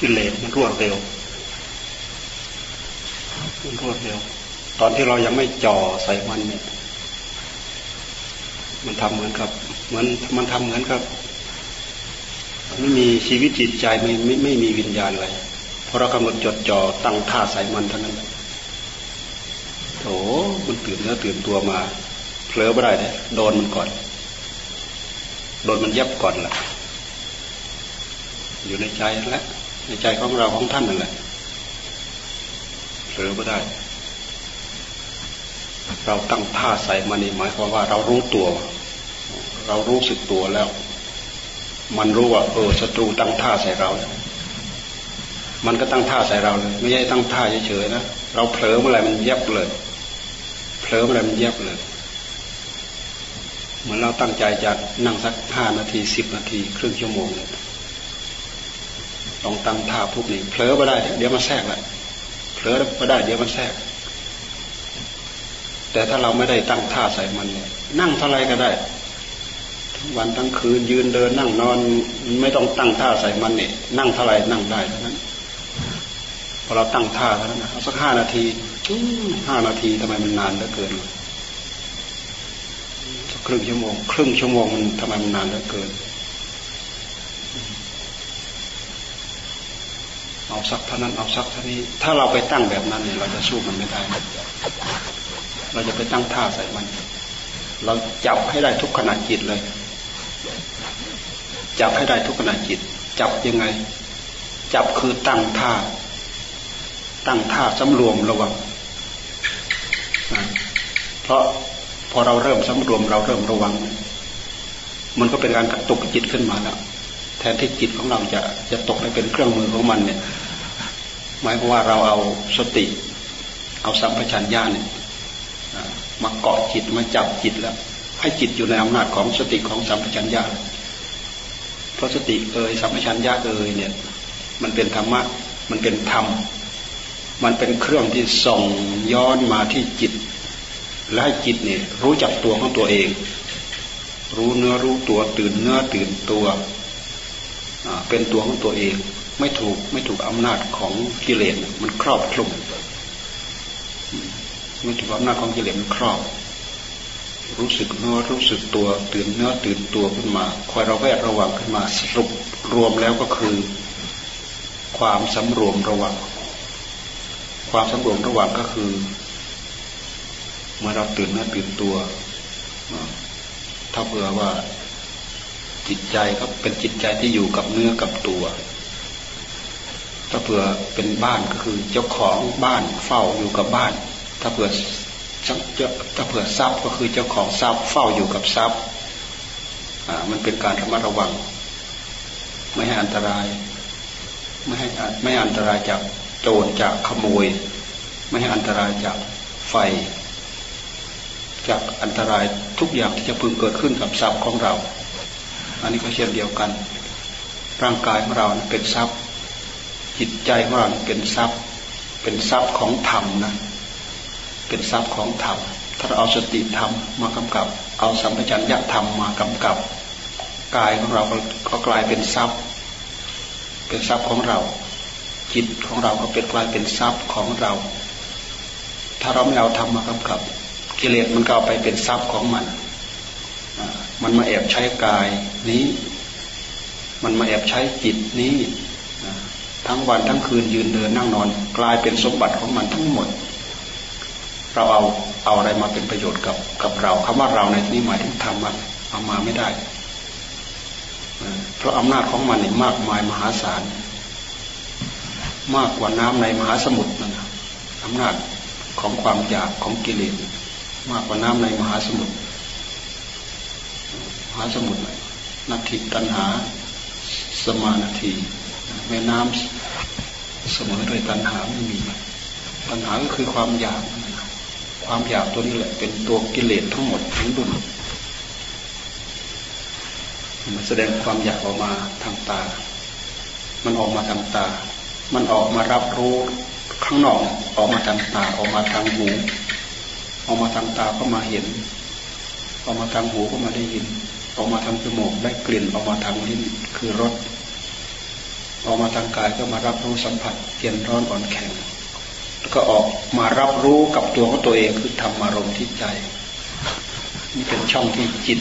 กิเลสมันรวดเร็วมันรวดเร็ว ตอนที่เรายังไม่จ่อใส่มันเนี่ย มันทำเหมือนกับเหมือนมันทำเหมือนกับไม่มีชีวิตจิตใจไม่ไม่ไม่มีวิญญาณอะไรพอเรากำหนดจดจ่อตั้งท่าใส่มันเท่านั้นโถมันตื่นเนื้อตื่นตัวมาเผลอไม่ได้เลยโดนมันก่อน โดนมันยับก่อนแหละอยู่ในใจแล้ว ในใจของเราของท่านนั่นแหละเผลอไม่ได้ เราตั้งท่าใส่มันนี่หมายความว่าเรารู้ตัว เรารู้สึกตัวแล้ว มันรู้ว่าเออศัตรูตั้งท่าใส่เรา มันก็ตั้งท่าใส่เราเลยไม่ใช่ตั้งท่าเฉยๆนะเราเผลอเมื่อไหร่มันแยบเลยเผลอเมื่อไหร่มันแยบเลยเหมือนเราตั้งใจจะนั่งสักห้านาทีสิบนาที ครึ่งชั่วโมงเลย ต้องตั้งท่าพุกนี้เผลอไปได้ เดี๋ยวมันแทรกแหละเผลอไปได้ เดี๋ยวมันแทรก แต่ถ้าเราไม่ได้ตั้งท่าใส่มันเนี่ยนั่งเท่าไรก็ได้ทั้งวันทั้งคืนยืนเดินนั่งนอน ไม่ต้องตั้งท่าใส่มันเนี่ยนั่งเท่าไรนั่งได้เท่านั้นพอเราตั้งท่าเท่านั้นเอาสักห้านาทีห้านาทีทำไมมันนานเหลือเกินครึ่งชั่วโมง ครึ่งชั่วโมงมันทำไมมันนานเหลือเกิน เอาสักเท่านั้นเอาสักเท่านี้ ถ้าเราไปตั้งแบบนั้นเนี่ยเราจะสู้มันไม่ได้ เราจะไปตั้งท่าใส่มัน เราจับให้ได้ทุกขณะจิตเลย จับให้ได้ทุกขณะจิต จับยังไง จับคือตั้งท่า ตั้งท่าสำรวมระวังเพราะพอเราเริ่มสำรวมเราเริ่มระวัง มันก็เป็นการกระตุกจิตขึ้นมาแล้ว แทนที่จิตของเราจะจะตกไปเป็นเครื่องมือของมันเนี่ยหมายความว่าเราเอาสติ เอาสัมปชัญญะเนี่ยมาเกาะจิตมาจับจิตแล้ว ให้จิตอยู่ในอำนาจของสติของสัมปชัญญะเพราะสติเอ่ยสัมปชัญญะเอ่ยเนี่ย มันเป็นธรรมะมันเป็นธรรม มันเป็นเครื่องที่ส่งย้อนมาที่จิต และให้จิตเนี่ยรู้จักตัวของตัวเอง รู้เนื้อรู้ตัวตื่นเนื้อตื่นตัว เป็นตัวของตัวเอง ไม่ถูกไม่ถูกอำนาจของกิเลสมันครอบคลุมไม่ถูกอำนาจของกิเลสมันครอบ รู้สึกเนื้อรู้สึกตัวตื่นเนื้อตื่นตัวขึ้นมาคอยเราแวดระวังขึ้นมาสรุปรวมแล้วก็คือ ความสำรวมระวังความสำรวมระวังก็คือเมื่อเราตื่นเนื้อตื่นตัวถ้าเผื่อว่า จิตใจก็เป็นจิตใจที่อยู่กับเนื้อกับตัว ถ้าเผื่อเป็นบ้านก็คือเจ้าของบ้านเฝ้าอยู่กับบ้าน ถ้าเผื่อถ้าเผื่อทรัพย์ก็คือเจ้าของทรัพย์เฝ้าอยู่กับทรัพย์อ่ามันเป็นการระมัดระวัง ไม่ให้อันตราย ไม่ให้ไม่อันตรายจากโจรจากขโมย ไม่ให้อันตรายจากไฟ จากอันตรายทุกอย่างที่จะพึงเกิดขึ้นกับทรัพย์ของเรา อันนี้ก็เช่นเดียวกัน ร่างกายของเราเป็นทรัพย์ จิตใจของเราเป็นทรัพย์ เป็นทรัพย์ของธรรมนะ เป็นทรัพย์ของธรรม ถ้าเราเอาสติธรรมมากำกับ เอาสัมปชัญญะธรรมมากำกับ กายของเราก็กลายเป็นทรัพย์ เป็นทรัพย์ของเรา จิตของเราก็เป็นกลายเป็นทรัพย์ของเรา ถ้าเราไม่เอาธรรมมากำกับ กิเลสมันก็เอาไปเป็นทรัพย์ของมัน มันมาแอบใช้กายนี้ มันมาแอบใช้จิตนี้ทั้งวันทั้งคืนยืนเดินนั่งนอน กลายเป็นสมบัติของมันทั้งหมด เราเอาเอาอะไรมาเป็นประโยชน์กับกับเราคำว่าเราในที่นี้หมายถึงธรรมะเอามาไม่ได้เพราะอำนาจของมันนี่มากมายมหาศาลมากกว่าน้ำในมหาสมุทรนั่นอำนาจของความอยากของกิเลสมากกว่าน้ำในมหาสมุทร หาสมุทรนาทีตันหา สมานาที แม่น้ำเสมอด้วยตันหาไม่มีตันหาก็คือความอยาก ความอยากตัวนี้แหละ เป็นตัวกิเลสทั้งหมดทั้งดุลมันแสดงความอยากออกมาทางตา มันออกมาทางตา มันออกมารับรู้ข้างนอก ออกมาทางตา ออกมาทางหู ออกมาทางตาก็มาเห็น ออกมาทางหูก็มาได้ยิน ออกมาทางจมูกได้กลิ่นออกมาทางลิ้นคือรสออกมาทางกายก็มารับรู้สัมผัสเย็นร้อนอ่อนแข็งแล้วก็ออกมารับรู้กับตัวของตัวเองคือธรรมารมณ์ที่ใจ นี่เป็นช่องที่จิต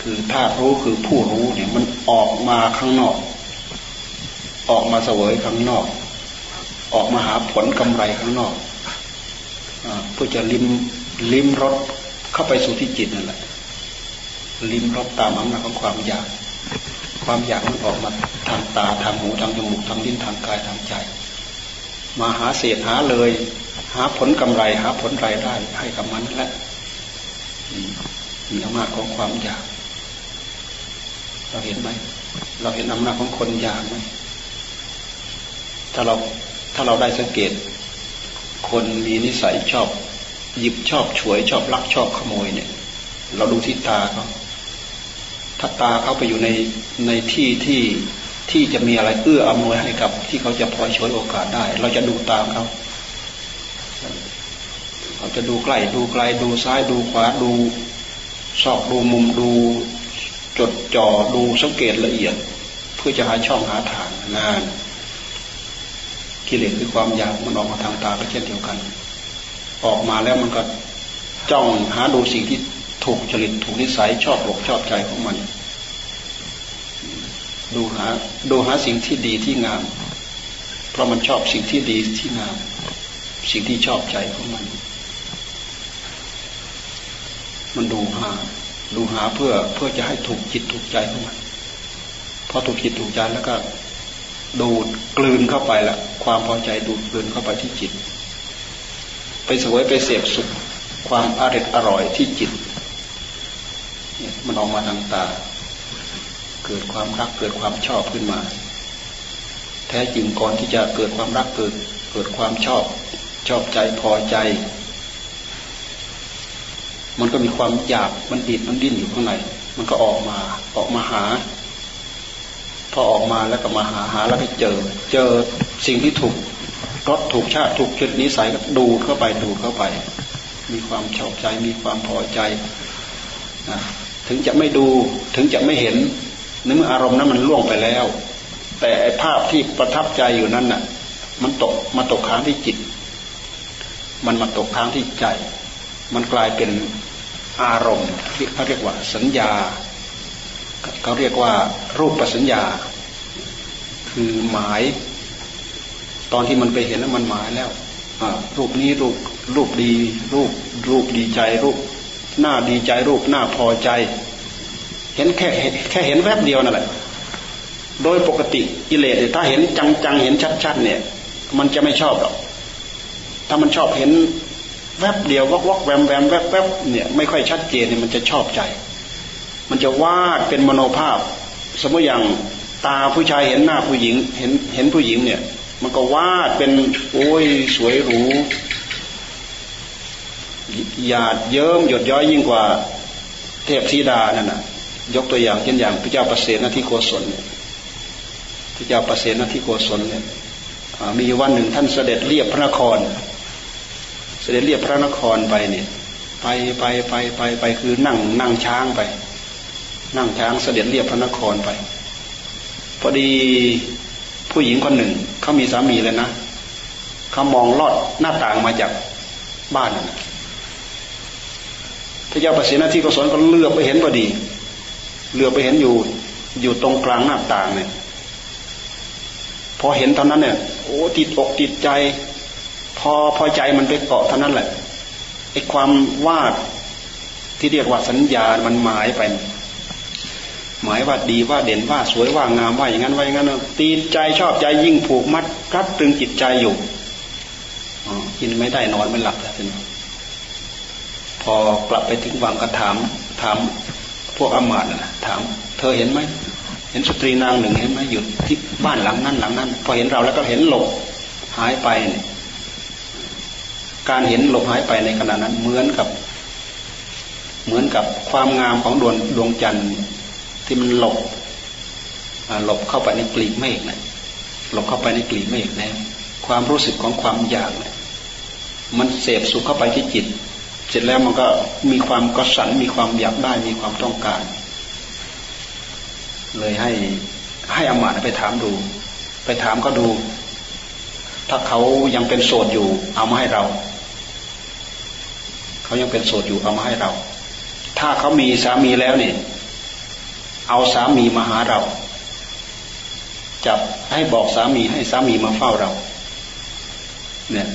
คือธาตุรู้คือผู้รู้เนี่ยมันออกมาข้างนอก ออกมาเสวยข้างนอก ออกมาหาผลกำไรข้างนอกเพื่อจะลิ้มลิ้มรสเข้าไปสู่ที่จิตนั่นแหละ ลิ้มรสตามอำนาจของความอยาก ความอยากมันออกมาทางตาทางหูทางจมูกทางลิ้นทางกายทางใจ มาหาเศษหาเลย หาผลกำไร หาผลรายได้ให้กับมันนั่นแหละมีอำนาจของความอยาก เราเห็นไหมเราเห็นอำนาจของคนอยากไหมถ้าเราถ้าเราได้สังเกต คนมีนิสัยชอบ หยิบชอบฉวยชอบลักชอบขโมยเนี่ย เราดูที่ตาเขา ถ้าตาเขาไปอยู่ในในที่ที่ที่จะมีอะไรเอื้ออำนวยให้กับ ที่เขาจะพอช่วยโอกาสได้ เราจะดูตามเขาเราจะดูใกล้ดูไกลดูซ้ายดูขวาดูซอกดูมุมดูจดจ่อดูสังเกตละเอียด เพื่อจะหาช่องหาทางงาน กิเลสคือความอยากมันออกมาทางตาก็เช่นเดียวกัน ออกมาแล้วมันก็จ้องหาดูสิ่งที่ ถูกจริตถูกนิสัยชอบหลกชอบใจของมัน ดูหาดูหาสิ่งที่ดีที่งาม เพราะมันชอบสิ่งที่ดีที่งาม สิ่งที่ชอบใจของมัน มันดูหา ดูหาเพื่อเพื่อจะให้ถูกจิตถูกใจของมันพอถูกจิตถูกใจแล้วก็ ดูดกลืนเข้าไปละความพอใจดูดกลืนเข้าไปที่จิต ไปสวยไปเสพสุขความอร่อยอร่อยที่จิต มันออกมาทางตา เกิดความรักเกิดความชอบขึ้นมา แท้จริงก่อนที่จะเกิดความรักเกิดเกิดความชอบ ชอบใจพอใจ มันก็มีความอยากมันดิดมันดิ้นอยู่ข้างในมันก็ออกมาออกมาหา พอออกมาแล้วก็มาหาหาแล้วก็เจอ เจอสิ่งที่ถูกรสถูกชาติถูกจุดนิสัยก็ดูเข้าไปดูเข้าไป มีความชอบใจมีความพอใจนะ ถึงจะไม่ดูถึงจะไม่เห็นนึกอารมณ์นั้นมันล่วงไปแล้ว แต่ภาพที่ประทับใจอยู่นั้นน่ะ มันตกมาตกค้างที่จิต มันมาตกค้างที่ใจ มันกลายเป็นอารมณ์ที่เขาเรียกว่าสัญญาเขาเรียกว่ารูปปัสัญญา คือหมาย ตอนที่มันไปเห็นแล้วมันหมายแล้วรูปนี้รูปรูปดี รูปรูปดีใจรูป หน้าดีใจรูปหน้าพอใจ เห็นแค่แค่เห็นแวบเดียวนั่นแหละ โดยปกติอิเลสถ้าเห็นจังๆเห็นชัดๆเนี่ย มันจะไม่ชอบหรอกถ้ามันชอบเห็นแวบเดียววอกวอกแวมแวมแวบแวบเนี่ยไม่ค่อยชัดเจนเนี่ยมันจะชอบใจ มันจะวาดเป็นมโนภาพ สมมติอย่างตาผู้ชายเห็นหน้าผู้หญิง เห็นเห็นผู้หญิงเนี่ย มันก็วาดเป็นโอ้ยสวยหรู หยาดเยิ้มหยดย้อยยิ่งกว่าเทพธิดานั่นน่ะยกตัวอย่างเช่นอย่างพระเจ้าประเสนที่โกศลพระเจ้าประเสนที่โกศลเนี่ยมีวันหนึ่งท่านเสด็จเรียบพระนคร เสด็จเรียบพระนครไปเนี่ยไปไปไปไปไปคือนั่งนั่งช้างไป นั่งช้างเสด็จเรียบพระนครไป พอดีผู้หญิงคนหนึ่งเขามีสามีเลยนะเขามองลอดหน้าต่างมาจากบ้านนะ พระเจ้าประสิทธิที่กศลก็เลือกไปเห็นพอดี เลือกไปเห็นอยู่ อยู่ตรงกลางหน้าต่างเนี่ยพอเห็นเท่านั้นเนี่ยโอ้ติดอกติดใจ พอพอใจมันไปเกาะเท่านั้นแหละไอ้ความวาดที่เรียกว่าสัญญา มันหมายไป หมายว่าดีว่าเด่นว่าสวยว่างามว่าอย่างนั้นว่าอย่างนั้นตีใจชอบใจยิ่งผูกมัดรัดตึงจิตใจอยู่กินไม่ได้นอนไม่หลับแล้วทีนี้ พอกลับไปถึงวังก็ถามถามพวกอมาตนะถาม เธอเห็นไหมเห็นสตรีนางหนึ่งเห็นไหมอยู่ที่บ้านหลังนั้นหลังนั้น พอเห็นเราแล้วก็เห็นหลบหายไปเนี่ยการเห็นหลบหายไปในขณะนั้นเหมือนกับ เหมือนกับความงามของดวงดวงจันทร์ที่มันหลบหลบเข้าไปในกลีบเมฆนะหลบเข้าไปในกลีบเมฆนะความรู้สึกของความอยากเนี่ยมันเสพสุขเข้าไปที่จิต เสร็จแล้วมันก็มีความกระสันมีความอยากได้มีความต้องการ เลยให้ให้อมาตไปถามดู ไปถามเขาดู ถ้าเขายังเป็นโสดอยู่ เอามาให้เรา เขายังเป็นโสดอยู่เอามาให้เรา ถ้าเขามีสามีแล้วเนี่ยเอาสามีมาหาเรา จับให้บอกสามีให้สามีมาเฝ้าเรา เนี่ย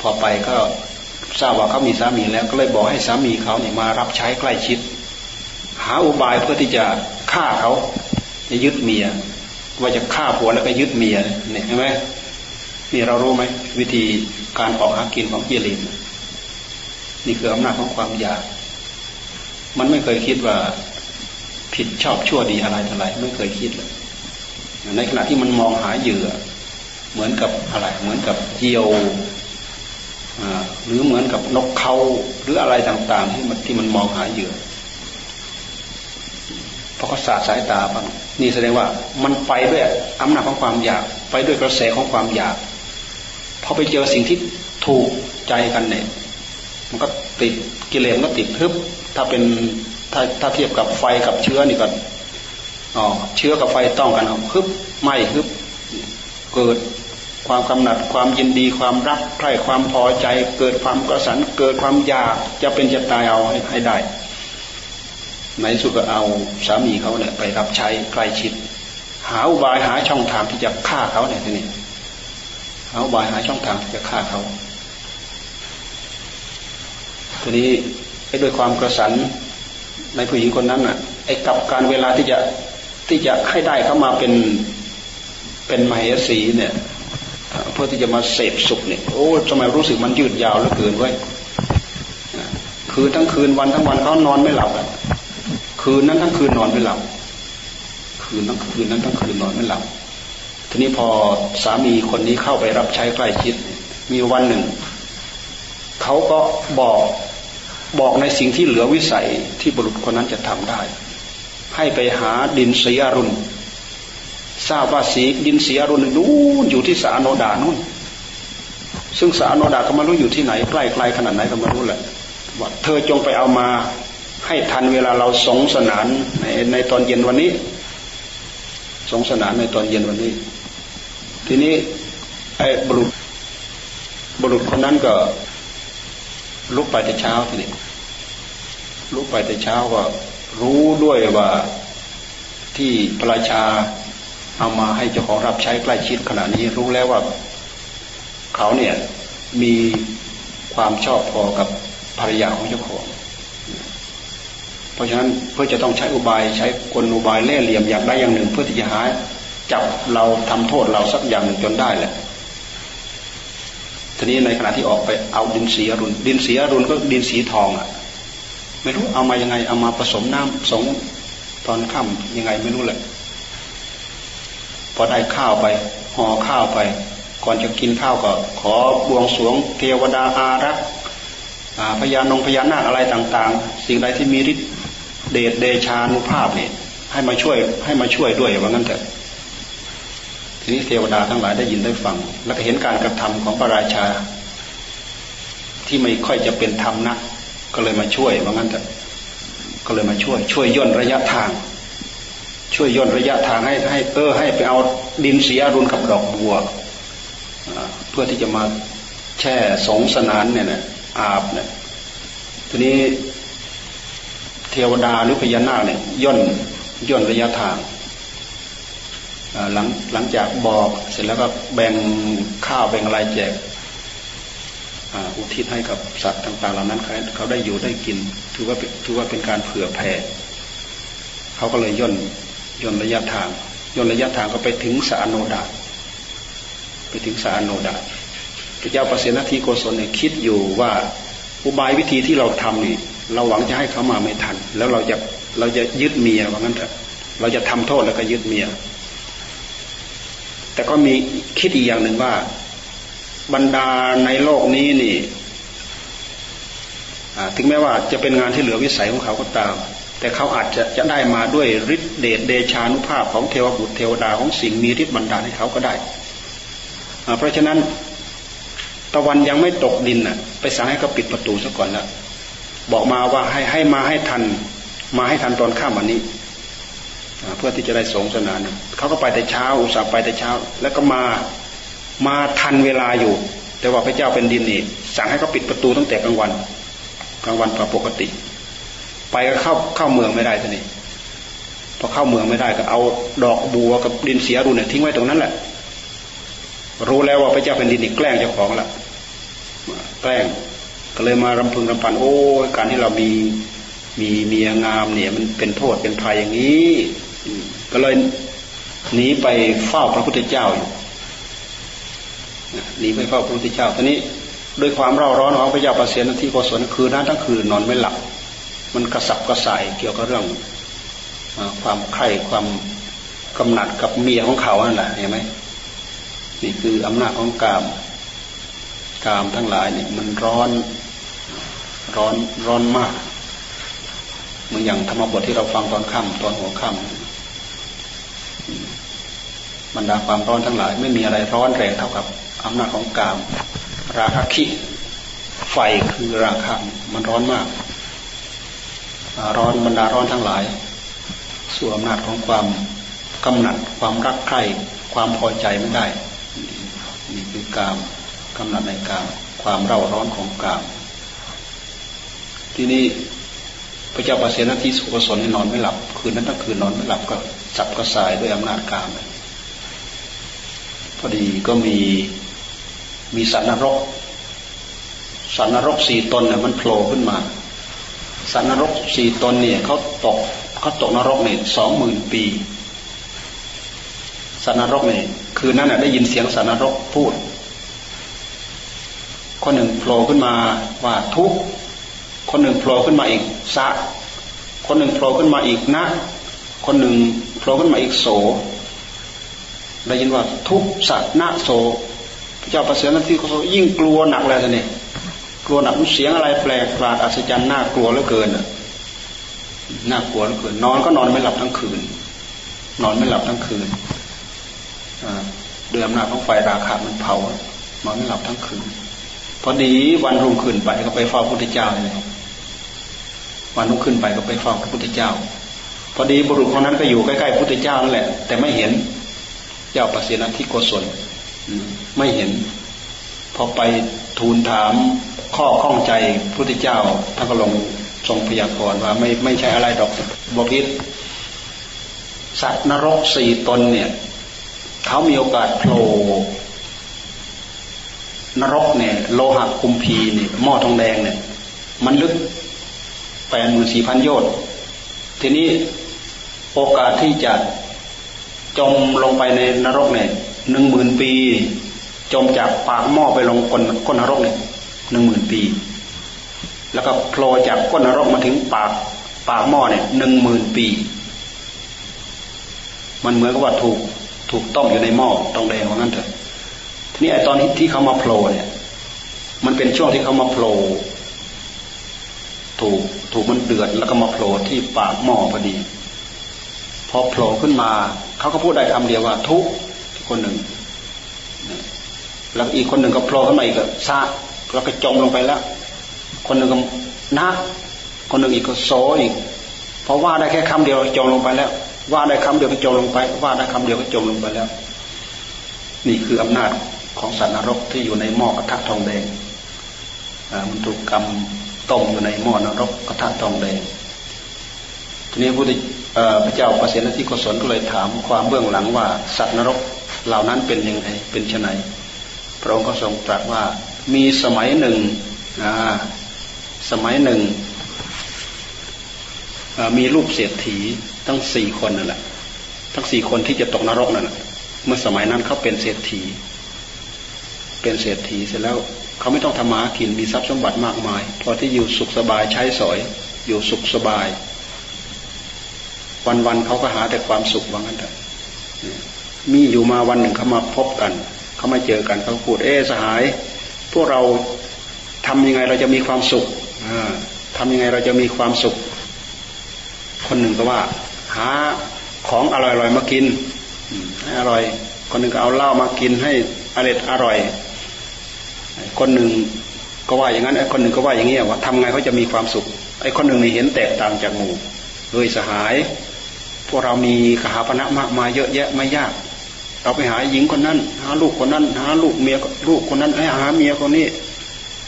พอไปก็ ทราบว่าเขามีสามีแล้วก็เลยบอกให้สามีเขาเนี่ยมารับใช้ใกล้ชิด หาอุบายเพื่อที่จะฆ่าเขาจะยึดเมีย ว่าจะฆ่าผัวแล้วก็ยึดเมียเนี่ยเห็นไหมนี่เรารู้ไหมวิธีการออกหากินของกิเลสนี่คืออำนาจของความอยาก มันไม่เคยคิดว่าผิดชอบชั่วดีอะไรเท่าไรไม่เคยคิดเลยในขณะที่มันมองหาเหยื่อ เหมือนกับอะไร เหมือนกับเจียว หรือเหมือนกับนกเขาหรืออะไรต่าง ๆ ที่มันที่มันมองหาเหยื่อพอเขาสาดสายตาบ้างนี่แสดงว่ามันไปด้วยอำนาจของความอยาก ไปด้วยกระแสของความอยากพอไปเจอสิ่งที่ถูกใจกันเนี่ย มันก็ติดกิเลสก็ติดฮึบ ถ้าเป็นถ้าถ้าเทียบกับไฟกับเชื้อนี่ก็อ๋อเชื้อกับไฟต้องกันครับฮึบไหมฮึบเกิด ความกำหนัดความยินดีความรักใคร่ความพอใจ เกิดความกระสันเกิดความอยากจะเป็นจะตายเอาให้ได้ในสุดก็เอาสามีเขาเนี่ยไปรับใช้ใกล้ชิด หาอุบายหาช่องทางที่จะฆ่าเขาเนี่ยทีนี้หาอุบายหาช่องทางที่จะฆ่าเขาทีนี้ไอ้ด้วยความกระสันในผู้หญิงคนนั้นน่ะไอ้กับการเวลาที่จะที่จะให้ได้เข้ามาเป็นเป็นมเหสีเนี่ย เพื่อที่จะมาเสพสุขเนี่ยโอ้ทำไมรู้สึกมันยืดยาวเหลือเกินไว้คืนทั้งคืนวันทั้งวันเขานอนไม่หลับอะคืนนั้นทั้งคืนนอนไม่หลับ คืนทั้งคืนนั้นทั้งคืนนอนไม่หลับ ทีนี้พอสามีคนนี้เข้าไปรับใช้ใกล้ชิด มีวันหนึ่งเขาก็บอกบอกในสิ่งที่เหลือวิสัยที่บุรุษคนนั้นจะทำได้ ให้ไปหาดินสีอรุณ ทราบว่าสีดินสีอรุณนู้นอยู่ที่สาโนดานู่น ซึ่งสาโนดาก็ไม่รู้อยู่ที่ไหนใกล้ไกลขนาดไหนก็ไม่รู้แหละว่าเธอจงไปเอามาให้ทันเวลาเราสงสนานในในตอนเย็นวันนี้ สงสนานในตอนเย็นวันนี้ ทีนี้ไอ้บุรุษบุรุษคนนั้นก็ลุกไปแต่เช้าทีนี้ลุกไปแต่เช้าก็รู้ด้วยว่าที่พระราชา เอามาให้เจ้าของรับใช้ใกล้ชิดขณะนี้รู้แล้วว่า เขาเนี่ยมีความชอบพอกับภรรยาของเจ้าของ เพราะฉะนั้นเพื่อจะต้องใช้อุบายใช้กลอุบายเล่ห์เหลี่ยมอย่างใดอย่างหนึ่ง เพื่อที่จะหาจับเราทำโทษเราสักอย่างหนึ่งจนได้แหละทีนี้ในขณะที่ออกไปเอาดินสีอรุณ ดินสีอรุณก็ดินสีทองอะ ไม่รู้เอามายังไงเอามาผสมน้ำสงตอนค่ำยังไงไม่รู้แหละ พอได้ข้าวไปห่อข้าวไป ก่อนจะกินข้าวก็ ขอบวงสวงเทวดาอารักษ์พญานงพญานาคอะไรต่างๆ สิ่งใดที่มีฤทธิ์เดชเดชานุภาพเนี่ยให้มาช่วยให้มาช่วยด้วยว่างั้นเถอะทีนี้เทวดาทั้งหลายได้ยินได้ฟัง แล้วก็เห็นการกระทำของพระราชา ที่ไม่ค่อยจะเป็นธรรมนัก ก็เลยมาช่วยว่างั้นเถอะก็เลยมาช่วย ช่วยย่นระยะทาง ช่วยย่นระยะทางให้ให้เออให้ไปเอาดินเสีอรุณกับดอกบัวเพื่อที่จะมาแช่สงสนานเนี่ยนะอาบเนี่ยทีนี้เทวดาหรือพญานาคเนี่ยย่นย่นระยะทางหลังหลังจากบอกเสร็จแล้วก็แบ่งข้าวแบ่งอะไรแจกอุทิศให้กับสัตว์ต่าง ๆ เหล่านั้นเขาได้อยู่ได้กิน ถือว่าถือว่าเป็นการเผื่อแผ่เขาก็เลยย่น ย่นระยะทางย่นระยะทางก็ไปถึงสาโนดาไปถึงสาโนดาพระเจ้าประเสนทีโกศลเนี่ยคิดอยู่ว่าอุบายวิธีที่เราทำนี่เราหวังจะให้เขามาไม่ทัน แล้วเราจะเราจะยึดเมียว่างั้นเถอะเราจะทำโทษแล้วก็ยึดเมีย แต่ก็มีคิดอีกอย่างหนึ่งว่า บรรดาในโลกนี้นี่ถึงแม้ว่าจะเป็นงานที่เหลือวิสัยของเขาก็ตาม แต่เขาอาจจะจะได้มาด้วยฤทธิเดชเดชานุภาพของเทวบุตรเทวดาของสิ่งมีฤทธิ์บันดาลให้เขาก็ได้ เพราะฉะนั้นตะวันยังไม่ตกดินน่ะ ไปสั่งให้เขาปิดประตูซะก่อนแล้วบอกมาว่าให้ให้มาให้ทัน มาให้ทันตอนข้ามวันนี้เพื่อที่จะได้สงสนานเขาก็ไปแต่เช้า อุตส่าห์ไปแต่เช้า แล้วก็มามาทันเวลาอยู่ แต่ว่าพระเจ้าเป็นดินนี่สั่งให้เขาปิดประตูตั้งแต่กลางวัน กลางวันปกติ ไปก็เข้าเข้าเมืองไม่ได้ทีนี้พอเข้าเมืองไม่ได้ก็เอาดอกบัวกับดินเสียรูเนี่ยทิ้งไว้ตรงนั้นแหละ รู้แล้วว่าพระเจ้าเป็นดินนี่แกล้งเจ้าของละแกล้งก็เลยมารำพึงรำพันโอ้การที่เรามีมีเมียงามเนี่ย มันเป็นโทษเป็นภัยอย่างนี้ ก็เลยหนีไปเฝ้าพระพุทธเจ้าอยู่หนีไปเฝ้าพระพุทธเจ้าทีนี้ด้วยความเร่าร้อนของพระเจ้าประเสียนที่โกศลคืนนั้นทั้งคืนนอนไม่หลับ มันกระสับกระส่ายเกี่ยวกับเรื่องความใคร่ความกำหนัดกับเมียของเขานั่นแหละเห็นไหมนี่คืออำนาจของกามกามทั้งหลายเนี่ยมันร้อนร้อนร้อนมากเหมือนอย่างธรรมบทที่เราฟังตอนค่ำตอนหัวค่ำบรรดาความร้อนทั้งหลาย ไม่มีอะไรร้อนแรงเท่ากับอำนาจของกาม ราคะคิไฟคือราคะมันร้อนมาก ร้อนบรรดาร้อนทั้งหลาย สู่อำนาจของความกำหนัดความรักใคร่ความพอใจไม่ได้นี่คือกามกำหนัดในกามความเร่าร้อนของกาม ที่นี่พระเจ้าปเสนาที่สุขสนนอนไม่หลับ คืนนั้นทั้งคืนนอนไม่หลับก็จับกระสายด้วยอำนาจกามพอดีก็มีมีสัตว์นรกสัตว์นรกสี่ตนเนี่ยมันโผล่ขึ้นมา สัตว์นรกสี่ตนเนี่ยเขาตกเขาตกนรกเนี่ยสองหมื่นปีสัตว์นรกเนี่ยคืนนั้นน่ะได้ยินเสียงสัตว์นรกพูดคนหนึ่งโผล่ขึ้นมาว่าทุกคนหนึ่งโผล่ขึ้นมาอีกสะ คนหนึ่งโผล่ขึ้นมาอีกนะ คนหนึ่งโผล่ขึ้นมาอีกโสได้ยินว่าทุกสัตนะโสพระเจ้าประเสริฐนั้นที่เขายิ่งกลัวหนักเลยท่านนี่ กลัวหนักเสียงอะไรแปลกประหลาดอัศจรรย์น่ากลัวเหลือเกินน่ากลัวเหลือเกินนอนก็นอนไม่หลับทั้งคืน นอนไม่หลับทั้งคืนเด้วยอำนาจของไฟราคะมันเผานอนไม่หลับทั้งคืนพอดีวันรุ่งขึ้นไปก็ไปเฝ้าพระพุทธเจ้าเลยวันรุ่งขึ้นไปก็ไปเฝ้าพระพุทธเจ้า พอดีบุรุษคนนั้นก็อยู่ใกล้ๆพระพุทธเจ้านั่นแหละ แต่ไม่เห็นเจ้าประสิทธิโกศลไม่เห็น พอไปทูลถาม ข้อข้องใจพระพุทธเจ้าท่านก็ลงทรงพยากรณ์ว่าไม่ไม่ใช่อะไรดอกบกิษสัตว์นรกสี่ตนเนี่ยเขามีโอกาสโผล่นรกเนี่ย โลหะคุมพีเนี่ยหม้อทองแดงเนี่ย มันลึกแปดหมื่นสี่พันโยชน์ทีนี้โอกาสที่จะจมลงไปในนรกเนี่ยหนึ่งหมื่นปี จมจากปากหม้อไปลงก้นก้นนรกเนี่ย หนึ่งหมื่นปี แล้วก็โผล่จากก้นนรกมาถึงปากปากหม้อเนี่ยหนึ่งหมื่นปี มันเหมือนกับว่าถูกถูกต้มอยู่ในหม้อตองแดงว่างั้นเถอะทีนี้ไอ้ตอนที่เขามาโผล่เนี่ย มันเป็นช่วงที่เขามาโผล่ถูกถูกมันเดือดแล้วก็มาโผล่ที่ปากหม้อพอดี พอโผล่ขึ้นมา เขาก็พูดได้คำเดียวว่าทุกคนหนึ่ง แล้วอีกคนหนึ่งก็โผล่ขึ้นมาอีกก็ซา แล้วก็จมลงไปแล้ว คนหนึ่งก็นะคนหนึ่งอีกก็โซอีกเพราะว่าได้แค่คำเดียวจมลงไปแล้ว ว่าได้คำเดียวก็จมลงไป ว่าได้คำเดียวก็จมลงไปแล้ว นี่คืออำนาจของสัตว์นรกที่อยู่ในหม้อกระทะทองแดงมันถูกกรรมต้มอยู่ในหม้อนรกกระทะทองแดงทีนี้พระเจ้าประสนที่กศลก็เลยถามความเบื้องหลังว่าสัตว์นรกเหล่านั้นเป็นยังไงเป็นไนพระองค์ก็ทรงตรัสว่า มีสมัยหนึ่งสมัยหนึ่ง มีลูกเศรษฐีทั้งสี่คนนั่นแหละ ทั้งสี่คนที่จะตกนรกนั่นแหละเมื่อสมัยนั้นเขาเป็นเศรษฐี เป็นเศรษฐีเสร็จแล้วเขาไม่ต้องทำมากินมีทรัพย์สมบัติมากมาย พอที่อยู่สุขสบายใช้สอย อยู่สุขสบาย วันๆเขาก็หาแต่ความสุขว่างั้นเถอะมีอยู่มาวันหนึ่งเขามาพบกัน เขามาเจอกันเขาพูดเอ๊สหาย พวกเราทำยังไงเราจะมีความสุขทำยังไงเราจะมีความสุข คนหนึ่งก็ว่า หาของอร่อยๆมากินให้อร่อย คนหนึ่งก็เอาเหล้ามากินให้อร่อยอร่อย คนหนึ่งก็ว่าอย่างนั้นไอ้คนหนึ่งก็ว่าอย่างนี้ว่าทำไงเขาจะมีความสุข ไอ้คนหนึ่งนี่เห็นแตกต่างจากหมู่โดยสหาย พวกเรามีกหาปณะมากมายเยอะแยะไม่ยาก เราไปหาหญิงคนนั้น หาลูกคนนั้น หาลูกเมียลูกคนนั้นให้หาเมียคนนี้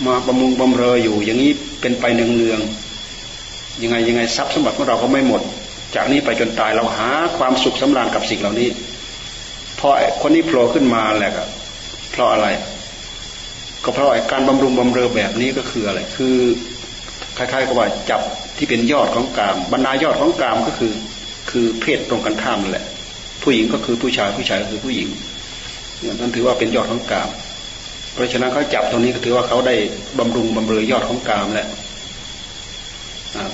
มาบำรุงบำเรออยู่ อย่างนี้เป็นไปเนืองๆยังไงยังไงทรัพย์สมบัติของเราก็ไม่หมด จากนี้ไปจนตายเราหาความสุขสำราญกับสิ่งเหล่านี้พอคนนี้โผล่ขึ้นมาแหละเพราะอะไร ก็เพราะการบำรุงบำเรอแบบนี้ก็คืออะไร คือคล้ายๆกับว่าจับที่เป็นยอดของกาม บรรดายอดของกามก็คือ คือเพศตรงกันข้ามนั่นแหละ ผู้หญิงก็คือผู้ชายผู้ชายก็คือผู้หญิงนั่นถือว่าเป็นยอดของกาม เพราะฉะนั้นเขาจับตรงนี้ก็ถือว่าเขาได้บำรุงบำเรอยอดของกามแหละ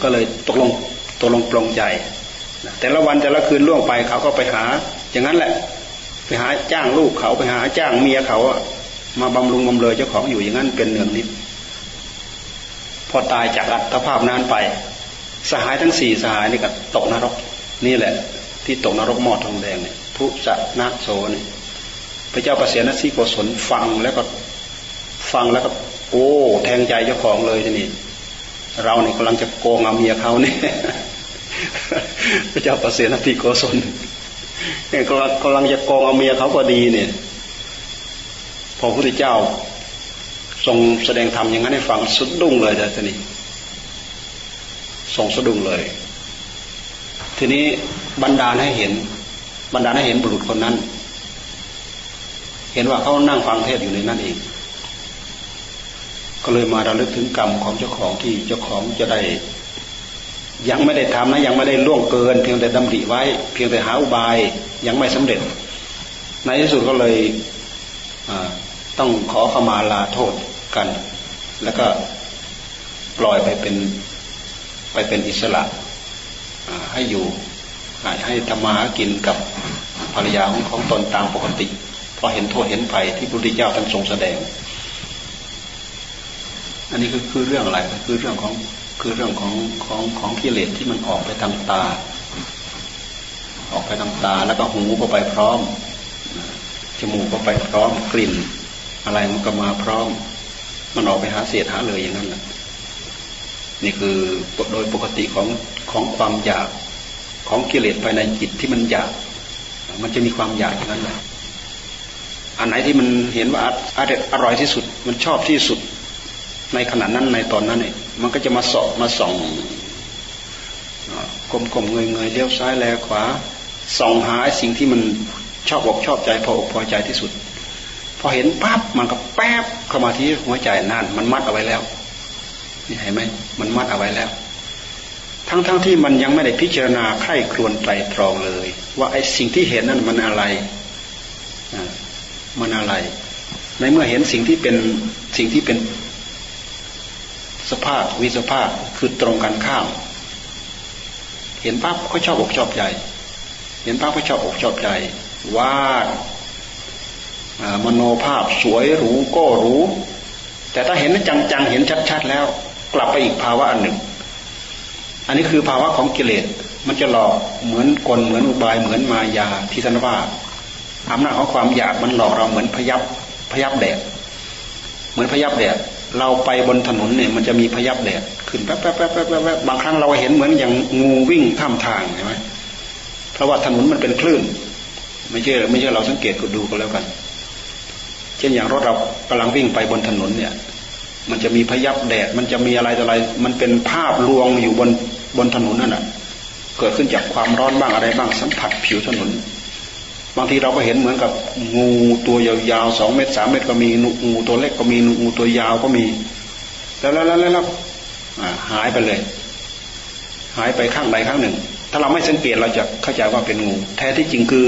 ก็เลยตกลงตกลงปลงใจ แต่ละวันแต่ละคืนล่วงไปเขาก็ไปหา อย่างนั้นแหละ ไปหาจ้างลูกเขาไปหาจ้างเมียเขามาบำรุงบำเรอเจ้าของอยู่อย่างนั้นเป็นเนืองนิด พอตายจากอัตภาพนั้นไป สหายทั้งสี่สหายนี่ก็ตกนรก นี่แหละ ที่ตกนรกหม้อทองแดงเนี่ยทุสะนาโสนี่ยพระเจ้าประเสนสีโกศลฟังแล้วก็ฟังแล้วก็โอ้แทงใจเจ้าของเลยทีนี้เราเนี่ยกำลังจะโกงเอาเมียเขาเนี่ยพระเจ้าประเสนสีโกศลเนี่ยกำลังกำลังจะโกงเอาเมียเขาพอดีเนี่ยพอพระพุทธเจ้าทรงแสดงธรรมอย่างนั้นให้ฟังสุดดุ้งเลยแต่ทีนี้ทรงสะดุ้งเลย ทีนี้ บรรดาให้เห็นบรรดาให้เห็นบุรุษคนนั้น เห็นว่าเขานั่งฟังเทศอยู่ในนั้นเอง ก็เลยมาระลึกถึงกรรมของเจ้าของที่เจ้าของจะได้ ยังไม่ได้ทำนะยังไม่ได้ล่วงเกิน เพียงแต่ดำริไว้ เพียงแต่หาอุบายยังไม่สำเร็จ ในที่สุดก็เลยต้องขอขมาลาโทษกัน แล้วก็ปล่อยไปเป็นไปเป็นอิสระให้อยู่ ให้ธรรมากินกับภรรยาของของตนตามปกติพอเห็นโทษเห็นภัยที่พระพุทธเจ้าท่านทรงแสดง อันนี้คือคือเรื่องอะไรคือเรื่องของคือเรื่องของของของกิเลสที่มันออกไปทางตา ออกไปทางตาแล้วก็หูก็ไปพร้อมจมูกก็ไปพร้อมกลิ่น อะไรมันก็มาพร้อม มันออกไปหาเศษหาเลยอย่างนั้นแหละนี่คือโดยปกติของของความอยาก ของกิเลสภายในจิตที่มันอยาก มันจะมีความอยากอย่างนั้นแหละอันไหนที่มันเห็นว่าอร่อยอร่อยที่สุด มันชอบที่สุด ในขณะนั้นในตอนนั้นเนี่ยมันก็จะมาสอบมาส่องกลมกลมเงยเงยเลี้ยวซ้ายแลขวาส่องหาสิ่งที่มันชอบอกชอบใจพออกพอใจที่สุด พอเห็นปั๊บมันก็แป๊บเข้ามาที่หัวใจนั่นมันมัดเอาไว้แล้วนี่เห็นไหมมันมัดเอาไว้แล้ว ทั้งๆทที่มันยังไม่ได้พิจารณาไข้ครวนไตรตรองเลย ว่าไอ้สิ่งที่เห็นนั่นมันอะไรมันอะไร ในเมื่อเห็นสิ่งที่เป็นสิ่งที่เป็นสภาพวิสภาพคือตรงกันข้าม เห็นปั๊บก็ชอบอกชอบใจ เห็นปั๊บก็ชอบอกชอบใจวาดมโนภาพสวยหรูก็รู้ แต่ถ้าเห็นจังๆเห็นชัดๆแล้ว กลับไปอีกภาวะอันหนึ่ง อันนี้คือภาวะของกิเลส มันจะหลอกเหมือนกลเหมือนอุบายเหมือนมายาที่ท่านว่าอำนาจของความอยากมันหลอกเราเหมือนพยับพยับแดด เหมือนพยับแดด เราไปบนถนนเนี่ยมันจะมีพยับแดดขึ้นแป๊บแป๊บแป๊บแป๊บแป๊บบางครั้งเราเห็นเหมือนอย่างงูวิ่งท่ามทางใช่ไหมเพราะว่าถนนมันเป็นคลื่น ไม่ใช่ไม่ใช่เราสังเกตก็ดูก็แล้วกัน เช่นอย่างรถเรากำลังวิ่งไปบนถนนเนี่ย มันจะมีพยับแดด มันจะมีอะไรต่ออะไร มันเป็นภาพลวงอยู่บน บนถนนนั่นแหะเกิดขึ้นจากความร้อนบ้างอะไรบ้างสัมผัสผิวถนน บางทีเราก็เห็นเหมือนกับงูตัวยาวๆสองเมตรสามเมตรก็มีงูตัวเล็กก็มีงูตัวยาวก็มี แล้วแล้วแล้วแล้วหายไปเลย หายไปข้างใดข้างหนึ่ง ถ้าเราไม่สังเกตเราจะเข้าใจว่าเป็นงู แท้ที่จริงคือ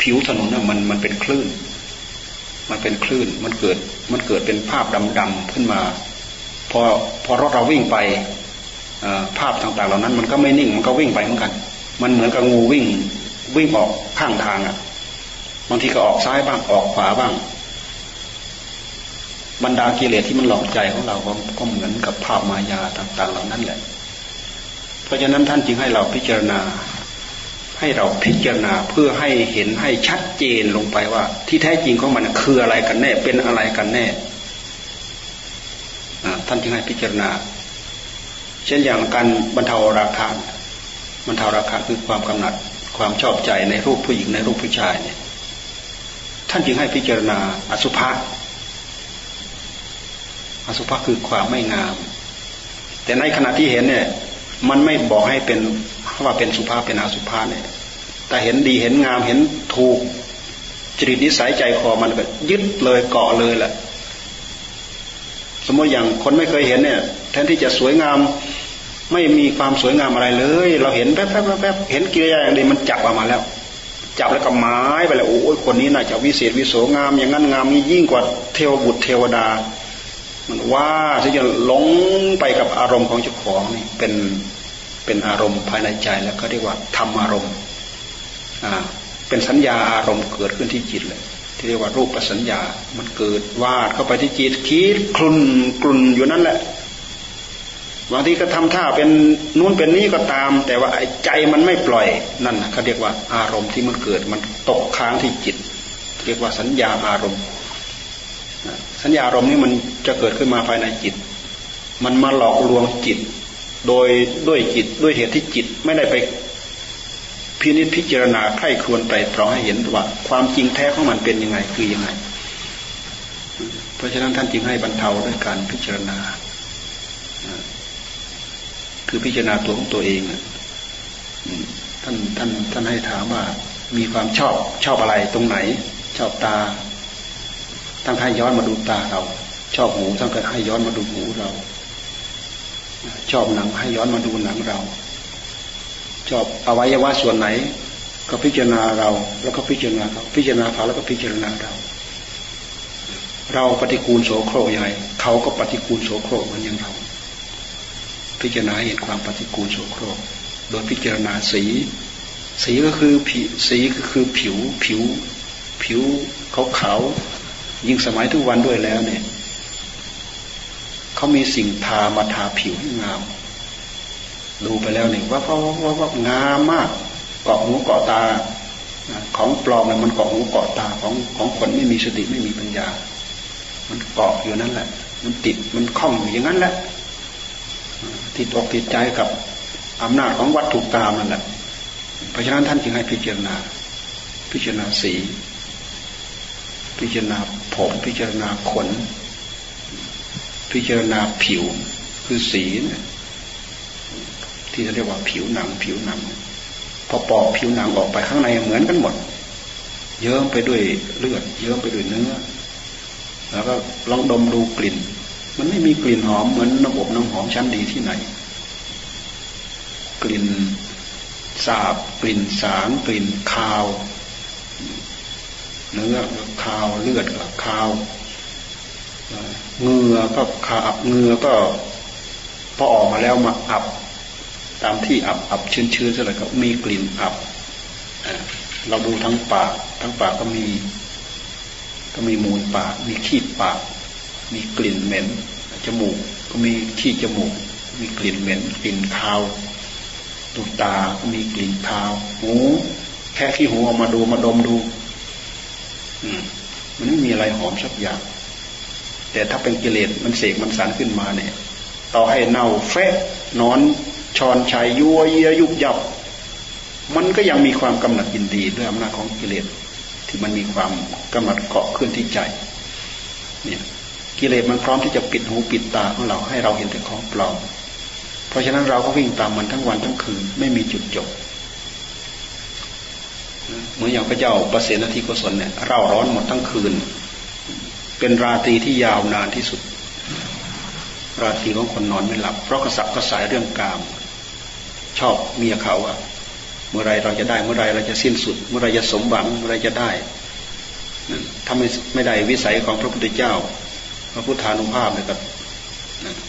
ผิวถนนน่ะมันมันเป็นคลื่น มันเป็นคลื่นมันเกิดมันเกิดเป็นภาพดำๆขึ้นมาพอพอรถเราวิ่งไป ภาพต่างๆ เหล่านั้น มันก็ไม่นิ่งมันก็วิ่งไปเหมือนกัน มันเหมือนกับงูวิ่งวิ่งออกข้างทางอะบางทีก็ออกซ้ายบ้างออกขวาบ้าง บรรดากิเลสที่มันหลอกใจของเราก็เหมือนกับภาพมายาต่าง ๆ เหล่านั้นแหละ เพราะฉะนั้นท่านจึงให้เราพิจารณา ให้เราพิจารณาเพื่อให้เห็นให้ชัดเจนลงไปว่า ที่แท้จริงของมันคืออะไรกันแน่ เป็นอะไรกันแน่ท่านจึงให้พิจารณา เช่นอย่างการบรรเทาราคาบรรเทาราคาคือความกำหนัดความชอบใจในรูปผู้หญิงในรูปผู้ชายเนี่ยท่านจึงให้พิจารณาอสุภะอสุภะคือความไม่งาม แต่ในขณะที่เห็นเนี่ย มันไม่บอกให้เป็นว่าเป็นสุภาพเป็นอสุภะเนี่ยแต่เห็นดีเห็นงามเห็นถูกจริตนิสัยใจคอมันก็ยึดเลยเกาะเลยแหละสมมติอย่างคนไม่เคยเห็นเนี่ย แทนที่จะสวยงาม ไม่มีความสวยงามอะไรเลย เราเห็นแป๊บแป๊บแป๊บเห็นกิริยาอย่างนี้มันจับออกมาแล้ว จับแล้วก็หมายไปแล้วโอ้ยคนนี้น่าจะวิเศษวิโสงาม อย่างนั้นงามนี้ยิ่งกว่าเทวบุตรเทวดา มันว่าที่จะหลงไปกับอารมณ์ของเจ้าของนี่เป็นเป็นอารมณ์ภายในใจแล้วก็เรียกว่าธรรมอารมณ์อ่าเป็นสัญญาอารมณ์เกิดขึ้นที่จิตเลย ที่เรียกว่ารูปสัญญา มันเกิดวาดเข้าไปที่จิตคิดคลุนกลุนอยู่นั่นแหละ บางทีก็ทำท่าเป็นนู้นเป็นนี้ก็ตาม แต่ว่าใจมันไม่ปล่อยนั่นเขาเรียกว่าอารมณ์ที่มันเกิดมันตกค้างที่จิต เรียกว่าสัญญาอารมณ์ สัญญาอารมณ์นี้มันจะเกิดขึ้นมาภายในจิต มันมาหลอกลวงจิต โดยด้วยจิตด้วยเหตุที่จิตไม่ได้ไปพินิจพิจารณาไข้ควรไตรตรองให้เห็นว่า ความจริงแท้ของมันเป็นยังไงคือยังไง เพราะฉะนั้นท่านจึงให้บรรเทาด้วยการพิจารณา คือพิจารณาตัวของตัวเองท่านท่านท่านให้ถามว่ามีความชอบชอบอะไรตรงไหน ชอบตาท่านให้ย้อนมาดูตาเรา ชอบหูท่านก็ให้ย้อนมาดูหูเรา ชอบหนังให้ย้อนมาดูหนังเรา ชอบอวัยวะส่วนไหน ก็พิจารณาเรา แล้วก็พิจารณาเขาพิจารณาเขาแล้วก็พิจารณาเรา เราปฏิกูลโสโครกยังไงเขาก็ปฏิกูลโสโครกเหมือนอย่างเรา พิจารณาเห็นความปฏิกูลโสโครก โดยพิจารณาสี สีก็คือผิวสีก็คือผิวผิว ผิวเขาเขายิ่งสมัยทุกวันด้วยแล้วเนี่ยเขามีสิ่งทามาทาผิวให้งาม ดูไปแล้วนี่ว่าว่าว่าว่างามมากเกาะหูเกาะตาของปลอมมันเกาะหูเกาะตาของของคนไม่มีสติไม่มีปัญญา มันเกาะอยู่นั่นแหละ มันติดมันคล้องอยู่อย่างนั้นแหละ ติดอกติดใจกับอำนาจของวัตถุกรรมนั่นแหละเพราะฉะนั้นท่านจึงให้พิจารณา พิจารณาสี พิจารณาผมพิจารณาขน พิจารณาผิวคือสีนี่ยที่เรียกว่าผิวหนังผิวหนัง พอปอกผิวหนังออกไปข้างในเหมือนกันหมด เยิ้มไปด้วยเลือดเยิ้มไปด้วยเนื้อ แล้วก็ลองดมดูกลิ่น มันไม่มีกลิ่นหอมเหมือนน้ำอบน้ำหอมชั้นดีที่ไหน กลิ่นสาบ กลิ่นสารกลิ่นคาว เนื้อคาวเลือดกับคาวเงือก็คาบเงือก็พอออกมาแล้วมาอับ ตามที่อับอับชื้นชื้นอะไรก็มีกลิ่นอับเราดูทั้งปาก ทั้งปากก็มี ก็มีมูลปาก มีขี้ปาก มีกลิ่นเหม็น จมูกก็มีขี้จมูก มีกลิ่นเหม็น กลิ่นคาวตูตาก็มีกลิ่นคาว หูแค่ขี้หูออกมาดูมาดมดู อืมมันไม่มีอะไรหอมสักอย่าง แต่ถ้าเป็นกิเลสมันเสกมันสารขึ้นมาเนี่ย ต่อให้เน่าเฟะนอนชอนชัยยัวเยียยุบยับ มันก็ยังมีความกำหนัดยินดีด้วยอำนาจของกิเลสที่มันมีความกำหนัดเกาะขึ้นที่ใจ เนี่ย กิเลสมันพร้อมที่จะปิดหูปิดตาของเราให้เราเห็นแต่ของปลอม เพราะฉะนั้นเราก็วิ่งตามมันทั้งวันทั้งคืน ไม่มีจุดจบเหมือนอย่างพระเจ้าประเสนาธิโกศลเนี่ยเราร้อนหมดทั้งคืน เป็นราตรีที่ยาวนานที่สุด ราตรีของคนนอนไม่หลับ เพราะกระสับกระสายเรื่องกาม ชอบเมียเขาอะเมื่อไรเราจะได้เมื่อไรเราจะสิ้นสุด เมื่อไรจะสมหวังเมื่อไรจะได้ถ้าไม่ไม่ได้วิสัยของพระพุทธเจ้า พระพุทธานุภาพเนี่ยก็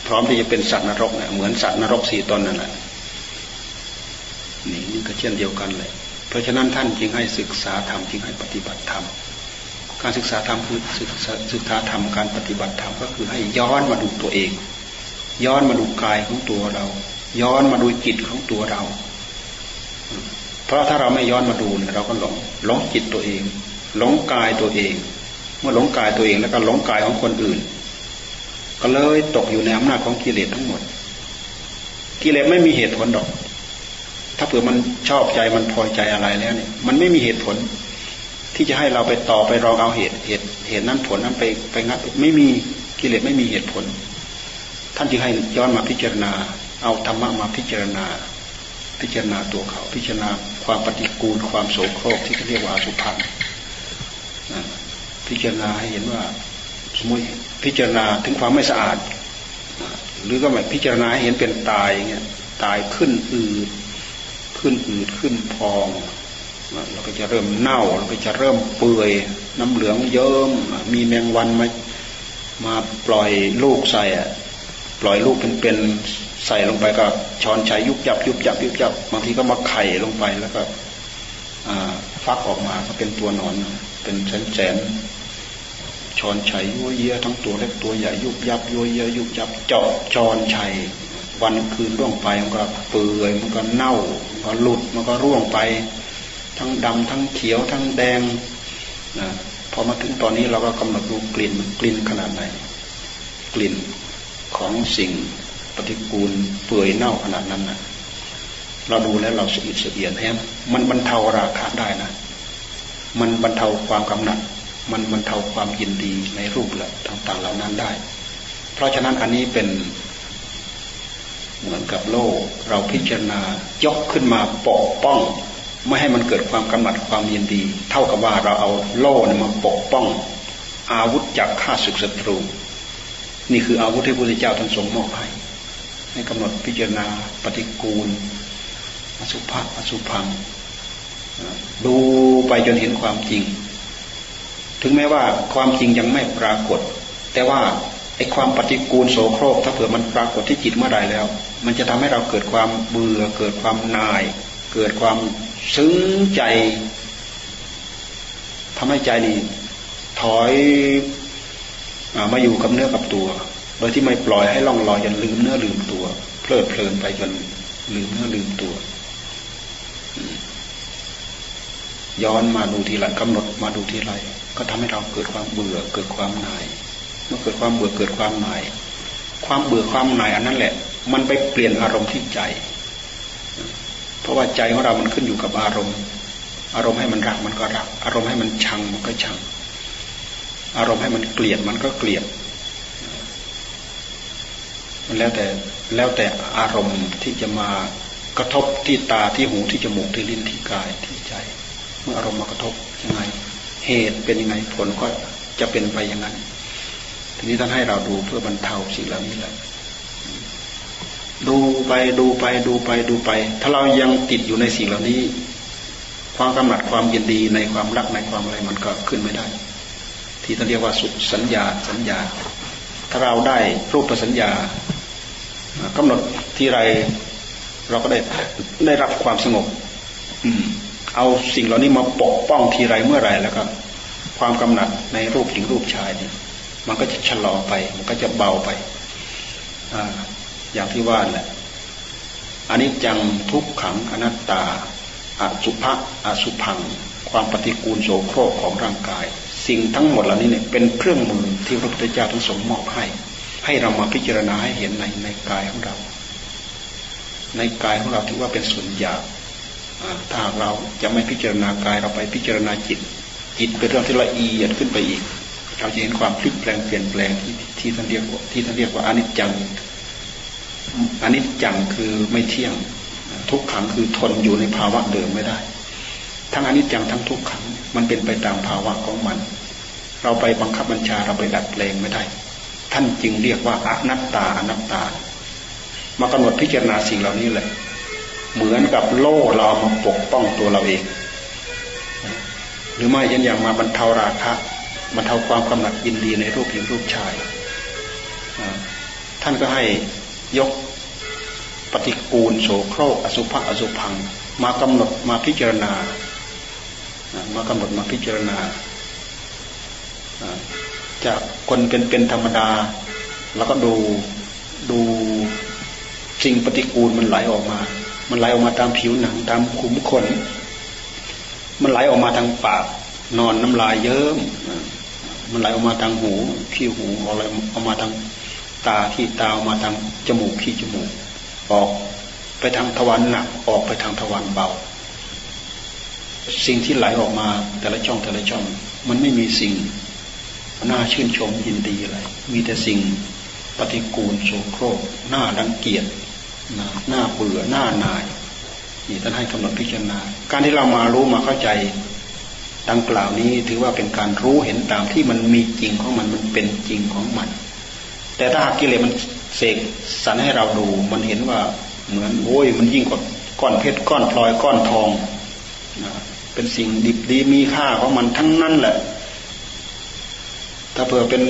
พร้อมที่จะเป็นสัตว์นรกเนี่ยเหมือนสัตว์นรกสี่ตนนั่นแหละนี่นี่ก็เช่นเดียวกันเลยเพราะฉะนั้นท่านจึงให้ศึกษาธรรมจึงให้ปฏิบัติธรรมการศึกษาธรรมคือศึกษาศึกษาธรรมการปฏิบัติธรรมก็คือให้ย้อนมาดูตัวเอง ย้อนมาดูกายของตัวเรา ย้อนมาดูจิตของตัวเรา เพราะถ้าเราไม่ย้อนมาดูเนี่ยเราก็หลงหลงจิตตัวเอง หลงกายตัวเอง เมื่อหลงกายตัวเองแล้วก็หลงกายของคนอื่น ก็เลยตกอยู่ในอำนาจของกิเลสทั้งหมด กิเลสไม่มีเหตุผลดอก ถ้าเผื่อมันชอบใจมันพอใจอะไรแล้วเนี่ย มันไม่มีเหตุผล ที่จะให้เราไปต่อไปรองเอาเหตุเหตุเหตุนั้นผลนั้นไปไปงัดไม่มีกิเลสไม่มีเหตุผล ท่านจึงให้ย้อนมาพิจารณา เอาธรรมะมาพิจารณา พิจารณาตัวเขา พิจารณาความปฏิกูลความโสโครกที่เขาเรียกว่าสุภะพิจารณาให้เห็นว่า สมมติพิจารณาถึงความไม่สะอาด หรือก็แบบพิจารณาเห็นเป็นตายอย่างเงี้ยตายขึ้นอืดขึ้นอืดขึ้นพองเราก็จะเริ่มเน่าเราก็จะเริ่มเปื่อยน้ำเหลืองเยิ้มมีแมงวันมามาปล่อยลูกใส่ปล่อยลูกเป็นๆใส่ลงไปก็ช้อนใช้ยุบยับยุบยับยุบยับบางทีก็มาไข่ลงไปแล้วก็ฟักออกมาก็เป็นตัวนอนเป็นแสนแสน ชอนชัยยัวเยียทั้งตัวเล็กตัวใหญ่ยุบยับยัวเยียยุบยับเจาะจอนชัยวันคืนร่วงไปมันก็เปื่อยมันก็เน่ามันก็หลุดมันก็ร่วงไป ทั้งดำทั้งเขียวทั้งแดงนะพอมาถึงตอนนี้เราก็กำหนดดูกลิ่นกลิ่นขนาดไหน กลิ่นของสิ่งปฏิกูลเปื่อยเน่าขนาดนั้นนะเราดูแล้วเราสะอิดสะเอียนแฮมมันบรรเทาราคะได้นะ มันบรรเทาความกำหนัด มันบรรเทาความยินดีในรูปและต่างๆเหล่านั้นได้ เพราะฉะนั้นอันนี้เป็นเหมือนกับโล่เราพิจารณายกขึ้นมาปกป้อง ไม่ให้มันเกิดความกำหนัดความยินดี เท่ากับว่าเราเอาโล่มาปกป้อง อาวุธจากข้าศึกศัตรู นี่คืออาวุธที่พระพุทธเจ้าท่านทรงมอบให้ให้กำหนดพิจารณาปฏิกูลอสุภะอสุพังดูไปจนเห็นความจริง ถึงแม้ว่าความจริงยังไม่ปรากฏ แต่ว่าไอ้ความปฏิกูลโสโครกถ้าเผื่อมันปรากฏที่จิตเมื่อไรแล้ว มันจะทำให้เราเกิดความเบื่อ เกิดความนาย เกิดความซึ้งใจทำให้ใจนี่ถอยอมาอยู่กับเนื้อกับตัว โดยที่ไม่ปล่อยให้ล่องลอยจนลืมเนื้อลืมตัว เพลิดเพลินไปจนลืมเนื้อลืมตัว ย้อนมาดูทีไรกำหนดมาดูทีไร ก็ทำให้เราเกิดความเบื่อเกิดความนาย เมื่อเกิดความเบื่อเกิดความหน่าย ความเบื่อความหน่ายอันนั้นแหละ มันไปเปลี่ยนอารมณ์ที่ใจ เพราะว่าใจของเรามันขึ้นอยู่กับอารมณ์ อารมณ์ให้มันรักมันก็รัก อารมณ์ให้มันชังมันก็ชัง อารมณ์ให้มันเกลียดมันก็เกลียด มันแล้วแต่แล้วแต่อารมณ์ที่จะมากระทบที่ตาที่หูที่จมูกที่ลิ้นที่กายที่ใจ เมื่ออารมณ์มากระทบยังไง เหตุเป็นยังไงผลก็จะเป็นไปอย่างนั้น ทีนี้ท่านให้เราดูเพื่อบรรเทาสิ่งเหล่านี้แหละดูไปดูไปดูไปดูไป ถ้าเรายังติดอยู่ในสิ่งเหล่านี้ ความกำหนัดความยินดีในความรักในความอะไรมันก็ขึ้นไม่ได้ ที่ท่านเรียกว่าสุสัญญาสัญญา ถ้าเราได้รูปสัญญากำหนดที่ไรเราก็ได้ได้รับความสงบ อืม เอาสิ่งเหล่านี้มาปกป้องทีไรเมื่อไรแล้วก็ ความกำหนัดในรูปหญิงรูปชายนี่มันก็จะชะลอไป มันก็จะเบาไปออย่างที่ว่าแหละอันนี้จังทุกขังอนัตตาอสุภะอสุพัง ความปฏิกูลโสโครกของร่างกาย สิ่งทั้งหมดเหล่านี้เนี่ยเป็นเครื่องมือที่พระพุทธเจ้าทั้งสมมอบให้ ให้เรามาพิจารณาให้เห็นในในกายของเรา ในกายของเราถือว่าเป็นส่วนหยาบ ถ้าเราจะไม่พิจารณากายเราไปพิจารณาจิต จิตเป็นเรื่องที่ละเอียดขึ้นไปอีก เราจะเห็นความพลิกแปลงเปลี่ยนแปลงที่ที่ท่านเรียกว่าที่ท่านเรียกว่าอนิจจังอนิจจังคือไม่เที่ยงทุกขังคือทนอยู่ในภาวะเดิมไม่ได้ ทั้งอนิจจังทั้งทุกขังมันเป็นไปตามภาวะของมัน เราไปบังคับบัญชาเราไปดัดแปลงไม่ได้ ท่านจึงเรียกว่าอนัตตาอนัตตามากำหนดพิจารณาสิ่งเหล่านี้เลย เหมือนกับโล่เรามาปกป้องตัวเราเอง หรือไม่ยันอย่างมาบรรเทาราคะมันเทาความกำหนัดยินดีในรูปหญิงรูปชาย ท่านก็ให้ยกปฏิกูลโสโครกอสุภะอสุพัง มากำหนดมาพิจารณา มากำหนดมาพิจารณา จากคนเป็นเป็นธรรมดา แล้วก็ดูดูสิ่งปฏิกูลมันไหลออกมา มันไหลออกมาตามผิวหนัง ตามขุมขน มันไหลออกมาทางปาก นอนน้ำลายเยิ้มมันไหลออกมาทางหูขี้หูอะไรออกมาทางตาขี้ตาออกมาทางจมูกขี้จมูก ออกไปทางทวารหนักออกไปทางทวารเบา สิ่งที่ไหลออกมาแต่ละช่องแต่ละช่อง มันไม่มีสิ่งน่าชื่นชมยินดีอะไรมีแต่สิ่งปฏิกูลโสโครกหน้าดังเกียจ หน้าเบื่อหน้านายนี่ท่านให้กำหนดพิจารณา การที่เรามารู้มาเข้าใจดังกล่าวนี้ถือว่าเป็นการรู้เห็นตามที่มันมีจริงของมันมันเป็นจริงของมัน แต่ถ้าหากกิเลสมันเสกสรรให้เราดู มันเห็นว่าเหมือนโอ้ยมันยิ่งกว่าก้อนเพชรก้อนพลอยก้อนทองนะเป็นสิ่งดิบดีมีค่าของมันทั้งนั้นแหละ ถ้าเผื่อเป็น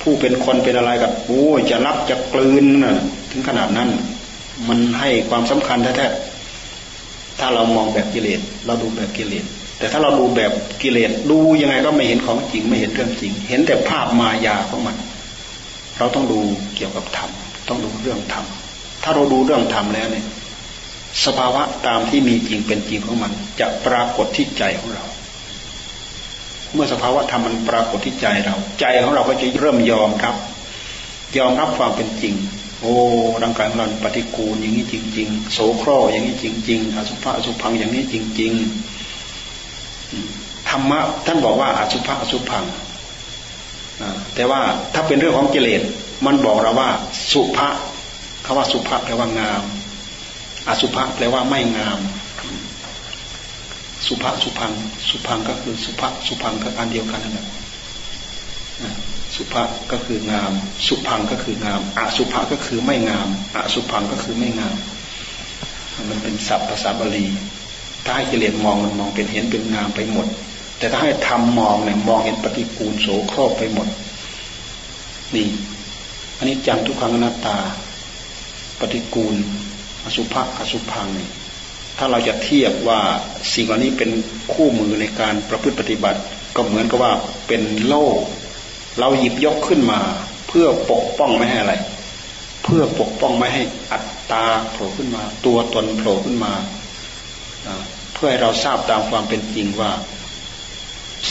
ผู้เป็นคนเป็นอะไรกับโอ้ยจะรับจะกลืนนะถึงขนาดนั้น มันให้ความสำคัญแท้ๆถ้าเรามองแบบกิเลสเราดูแบบกิเลสแต่ถ้าเราดูแบบกิเลสดูยังไงก็ไม่เห็นของจริงไม่เห็นเรื่องจริง เห็นแต่ภาพมายาของมัน เราต้องดูเกี่ยวกับธรรมต้องดูเรื่องธรรมถ้าเราดูเรื่องธรรมแล้วเนี่ย สภาวะตามที่มีจริงเป็นจริงของมัน จะปรากฏที่ใจของเรา เมื่อสภาวะธรรมมันปรากฏที่ใจเรา ใจของเราก็จะเริ่มยอมรับ ยอมรับความเป็นจริง โอ้ร่างกายของเราปฏิกูลอย่างนี้จริง ๆ โสโครอย่างนี้จริง ๆอสุภะอสุพังอย่างนี้จริง ๆธรรมะท่านบอกว่าอสุภะอสุพังแต่ว่าถ้าเป็นเรื่องของกิเลสมันบอกเราว่า สุภะคำว่าสุภะแปลว่างาม อสุภะแปลว่าไม่งาม สุภะสุพัง สุพังก็คือสุภะสุพังก็อันเดียวกันนั่นแหละ สุภะก็คืองาม สุพังก็คืองามอสุภะก็คือไม่งามอสุพังก็คือไม่งาม มันเป็นศัพท์ภาษาบาลีถ้าให้กิเลสมองมันมองเป็นเห็นเป็นงามไปหมด แต่ถ้าให้ทำมองเนี่ยมองเห็นปฏิกูลโสโครกไปหมด นี่อันนี้จังทุกขังอนัตตา ปฏิกูล อสุภะอสุพังนี่ถ้าเราจะเทียบว่าสิ่งเหล่านี้เป็นคู่มือในการประพฤติปฏิบัติ ก็เหมือนกับว่าเป็นโล่ เราหยิบยกขึ้นมา เพื่อปกป้องไม่ให้อะไร เพื่อปกป้องไม่ให้อัตตาโผล่ขึ้นมา ตัวตนโผล่ขึ้นมา เพื่อให้เราทราบตามความเป็นจริงว่า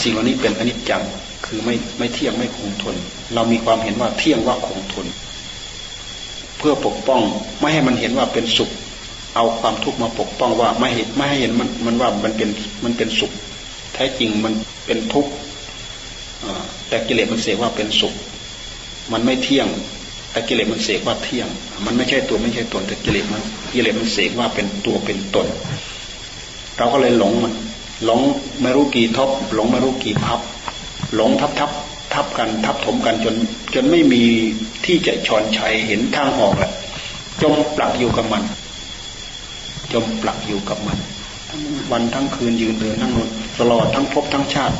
สิ่งเหล่านี้เป็นอนิจจังคือไม่ไม่เที่ยงไม่คงทน เรามีความเห็นว่าเที่ยงว่าคงทน เพื่อปกป้องไม่ให้มันเห็นว่าเป็นสุข เอาความทุกข์มาปกป้องว่าไม่เห็นไม่ให้เห็นมันมันว่ามันเป็นมันเป็นสุข แท้จริงมันเป็นทุกข์ แต่กิเลสมันเสกว่าเป็นสุข มันไม่เที่ยง แต่กิเลสมันเสกว่าเที่ยง มันไม่ใช่ตัวไม่ใช่ตน แต่กิเลสมันกิเลสมันเสกว่าเป็นตัวเป็นตน เราก็เลยหลงมัน หลงไม่รู้กี่ทบหลงไม่รู้กี่พับ หลงทับทับทับกันทับถมกันจน จนไม่มีที่จะชอนชัยเห็นทางออกแหละจมปลักอยู่กับมัน จมปลักอยู่กับมัน ทั้งวันทั้งคืนยืนเดินนั่งนอนตลอดทั้งพบทั้งชาติ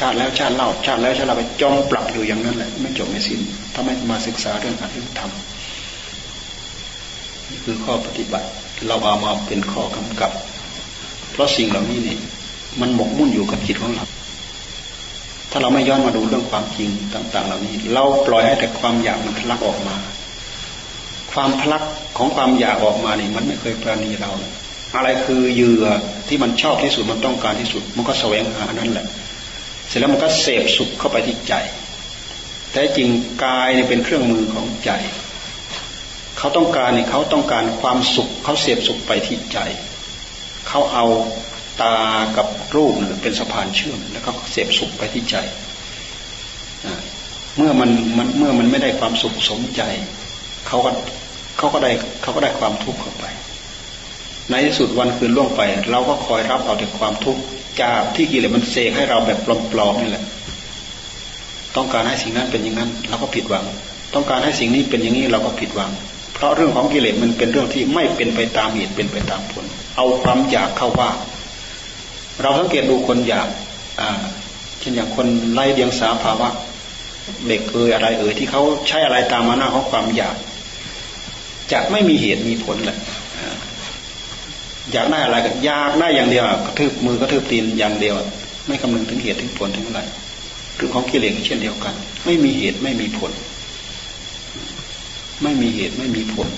ชาติแล้วชาติเล่าชาติแล้วชาติเราไปจมปลักอยู่อย่างนั้นแหละไม่จบไม่สิ้นถ้าไม่มาศึกษาเรื่องอริยธรรมนี่คือข้อปฏิบัติ เราเอามาเป็นข้อกำกับ เพราะสิ่งเหล่านี้เนี่ยมันหมกมุ่นอยู่กับจิตของเราถ้าเราไม่ย้อนมาดูเรื่องความจริงต่าง ๆ เหล่านี้ เราปล่อยให้แต่ความอยากมันทะลักออกมา ความทะลักของความอยากออกมานี่มันไม่เคยปราณีเรา อะไรคือเหยื่อที่มันชอบที่สุดมันต้องการที่สุด มันก็แสวงหานั่นแหละ เสร็จแล้วมันก็เสพสุขเข้าไปที่ใจ แต่จริงกายเนี่ยเป็นเครื่องมือของใจ เขาต้องการเนี่ยเขาต้องการความสุข เขาเสียบสุขไปที่ใจ เขาเอาตากับรูปเป็นสะพานเชื่อม แล้วก็เสียบสุขไปที่ใจ เมื่อมันมันเมื่อมันไม่ได้ความสุขสมใจ เขาก็เขาก็ได้เขาก็ได้ความทุกข์เข้าไป ในที่สุดวันคืนล่วงไป เราก็คอยรับเอาแต่ความทุกข์ จากที่กิเลสมันเสกให้เราแบบปลอมๆนี่แหละ ต้องการให้สิ่งนั้นเป็นอย่างนั้น เราก็ผิดหวัง ต้องการให้สิ่งนี้เป็นอย่างนี้เราก็ผิดหวัง เพราะเรื่องของกิเลสมันเป็นเรื่องที่ไม่เป็นไปตามเหตุเป็นไปตามผล เอาความอยากเข้าว่า เราสังเกตดูคนอยากอ่าเช่นอย่างคนไล่เดียงสาภาวะเด็กเอ่ยอะไรเอ่ยที่เขาใช้อะไรตามมาหน้าของความอยากจะไม่มีเหตุมีผลแหละ อยากได้อะไรก็อยากได้อย่างเดียวกระทืบมือกระทืบตีนอย่างเดียว ไม่คำนึงถึงเหตุถึงผลถึงอะไรเรื่องของกิเลสเช่นเดียวกัน ไม่มีเหตุไม่มีผล ไม่มีเหตุไม่มีผล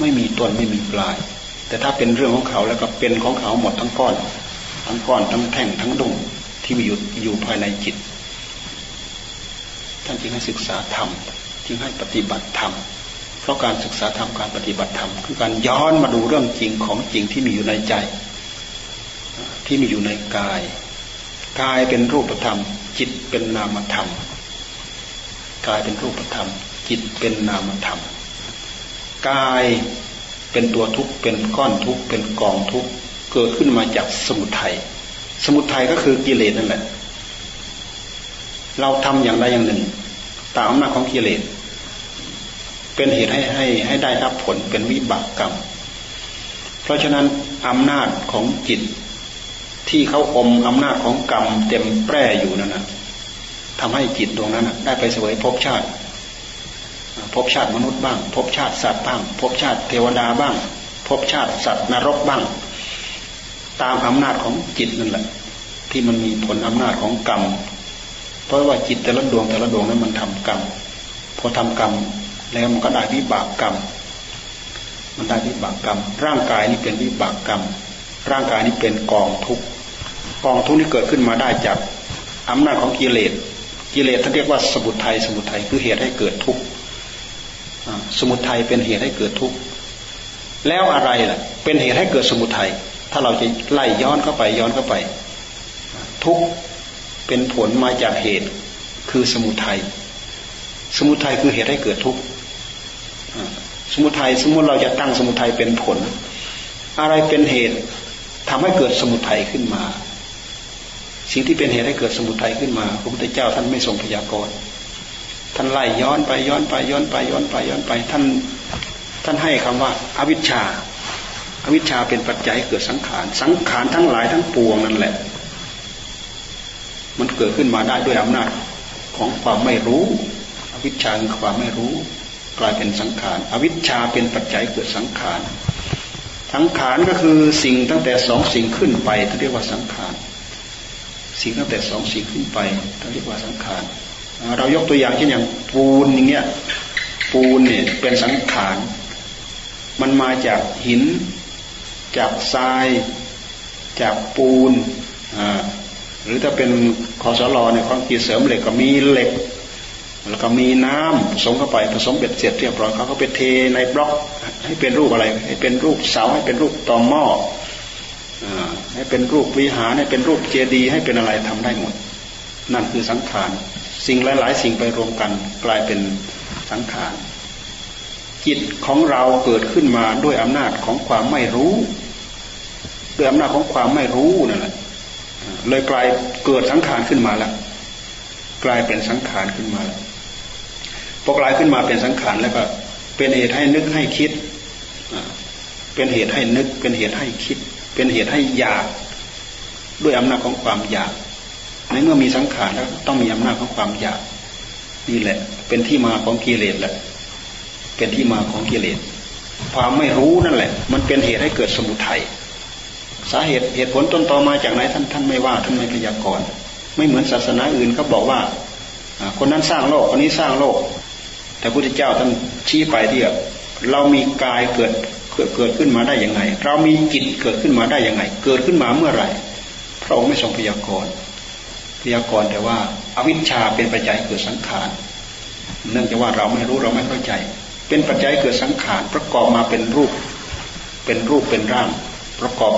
ไม่มีต้นไม่มีปลาย แต่ถ้าเป็นเรื่องของเขาแล้วก็เป็นของเขาหมดทั้งก้อน ทั้งก้อนทั้งแท่งทั้งดงที่มีอยู่อยู่ภายในจิต ท่านจึงให้ศึกษาธรรมจึงให้ปฏิบัติธรรม เพราะการศึกษาธรรมการปฏิบัติธรรมคือการย้อนมาดูเรื่องจริงของจริงที่มีอยู่ในใจ ที่มีอยู่ในกาย กายเป็นรูปธรรม จิตเป็นนามธรรม กายเป็นรูปธรรม จิตเป็นนามธรรม กายเป็นตัวทุกข์เป็นก้อนทุกข์เป็นกองทุกข์เกิดขึ้นมาจากสมุทัยสมุทัยก็คือกิเลสนั่นแหละ เราทำอย่างใดอย่างหนึ่ง ตามอำนาจของกิเลส เป็นเหตุให้ให้ให้ได้รับผลเป็นวิบากกรรม เพราะฉะนั้นอำนาจของจิต ที่เขาอมอำนาจของกรรม เต็มแปร่อยู่นั่นนะทำให้จิตดวงนั้นได้ไปเสวยภพชาติภพชาติมนุษย์บ้างภพชาติสัตว์บ้างภพชาติเทวดาบ้างภพชาติสัตว์นรกบ้าง ตามอำนาจของจิตนั่นแหละ ที่มันมีผลอำนาจของกรรม เพราะว่าจิตแต่ละดวงแต่ละดวงนั้นมันทำกรรมพอทำกรรม แล้วมันก็ได้วิบากกรรม มันได้วิบากกรรม ร่างกายนี้เป็นวิบากกรรม ร่างกายนี้เป็นกองทุกกองทุกนี้เกิดขึ้นมาได้จากอำนาจของกิเลส กิเลสท่านเรียกว่าสมุทัย สมุทัยคือเหตุให้เกิดทุกข์สมุทัยเป็นเหตุให้เกิดทุกข์ แล้วอะไรล่ะ เป็นเหตุให้เกิดสมุทัย ถ้าเราจะไล่ย้อนเข้าไปย้อนเข้าไป ทุกข์เป็นผลมาจากเหตุคือสมุทัย สมุทัยคือเหตุให้เกิดทุกข์ สมุทัยสมมติเราจะตั้งสมุทัยเป็นผล อะไรเป็นเหตุทำให้เกิดสมุทัยขึ้นมา สิ่งที่เป็นเหตุให้เกิดสมุทัยขึ้นมาพระพุทธเจ้าท่านไม่ทรงพยากรณ์ท่านไล่ย้อนไปย้อนไปย้อนไปย้อนไปย้อนไป ท่านท่านให้คำว่าอวิชชาอวิชชาเป็นปัจจัยเกิดสังขาร สังขารทั้งหลายทั้งปวงนั่นแหละ มันเกิดขึ้นมาได้ด้วยอำนาจของความไม่รู้ อวิชชาคือความไม่รู้ กลายเป็นสังขาร อวิชชาเป็นปัจจัยเกิดสังขาร สังขารก็คือสิ่งตั้งแต่สองสิ่งขึ้นไปที่เรียกว่าสังขาร สิ่งตั้งแต่สองสิ่งขึ้นไปเขาเรียกว่าสังขาร เรายกตัวอย่างเช่นอย่างปูนอย่างเงี้ย ปูนเนี่ยเป็นสังขาร มันมาจากหิน จากทราย จากปูนอ่าหรือถ้าเป็นคอสลอเนี่ยคอนกรีตเสริมเหล็กก็มีเหล็ก แล้วก็มีน้ำผสมเข้าไปผสมเบ็ดเสร็จเรียบร้อยเขาก็ไปเทในบล็อก ให้เป็นรูปอะไร ให้เป็นรูปเสาให้เป็นรูปตอม่อให้เป็นรูปวิหารให้เป็นรูปเจดีย์ให้เป็นอะไรทำได้หมด นั่นคือสังขารสิ่งหลาย ๆ สิ่งไปรวมกันกลายเป็นสังขารจิตของเราเกิดขึ้นมาด้วยอำนาจของความไม่รู้ด้วยอำนาจของความไม่รู้นั่นแหละเลยกลายเกิดสังขารขึ้นมาแล้วกลายเป็นสังขารขึ้นมาแล้ว พอกลายขึ้นมาเป็นสังขารแล้วก็เป็นเหตุให้นึกให้คิด เป็นเหตุให้นึก เป็นเหตุให้คิด เป็นเหตุให้อยาก ด้วยอำนาจของความอยาก ในเมื่อมีสังขารแล้วต้องมีอำนาจของความอยากนี่แหละ เป็นที่มาของกิเลสแหละ เป็นที่มาของกิเลส ความไม่รู้นั่นแหละ มันเป็นเหตุให้เกิดสมุทัย สาเหตุเหตุผลต้นตอมาจากไหนท่านท่านไม่ว่าท่านไม่พยากรณ์ ไม่เหมือนศาสนาอื่นเขาบอกว่า คนนั้นสร้างโลก คนนี้สร้างโลก แต่พุทธเจ้าท่านชี้ไปที่เรามีกายเกิดเกิดเกิดขึ้นมาได้ยังไง เรามีจิตเกิดขึ้นมาได้ยังไง เกิดขึ้นมาเมื่อไหร่พระองค์ไม่ทรงพยากรณ์พยากรณ์แต่ว่าอาวิชชาเป็นปัจจัยเกิดสังขารเนื่องจากว่าเราไม่รู้เราไม่เข้าใจ เป็นปัจจัยเกิดสังขารประกอบมาเป็นรูป เป็นรูปเป็นร่าง ประกอบ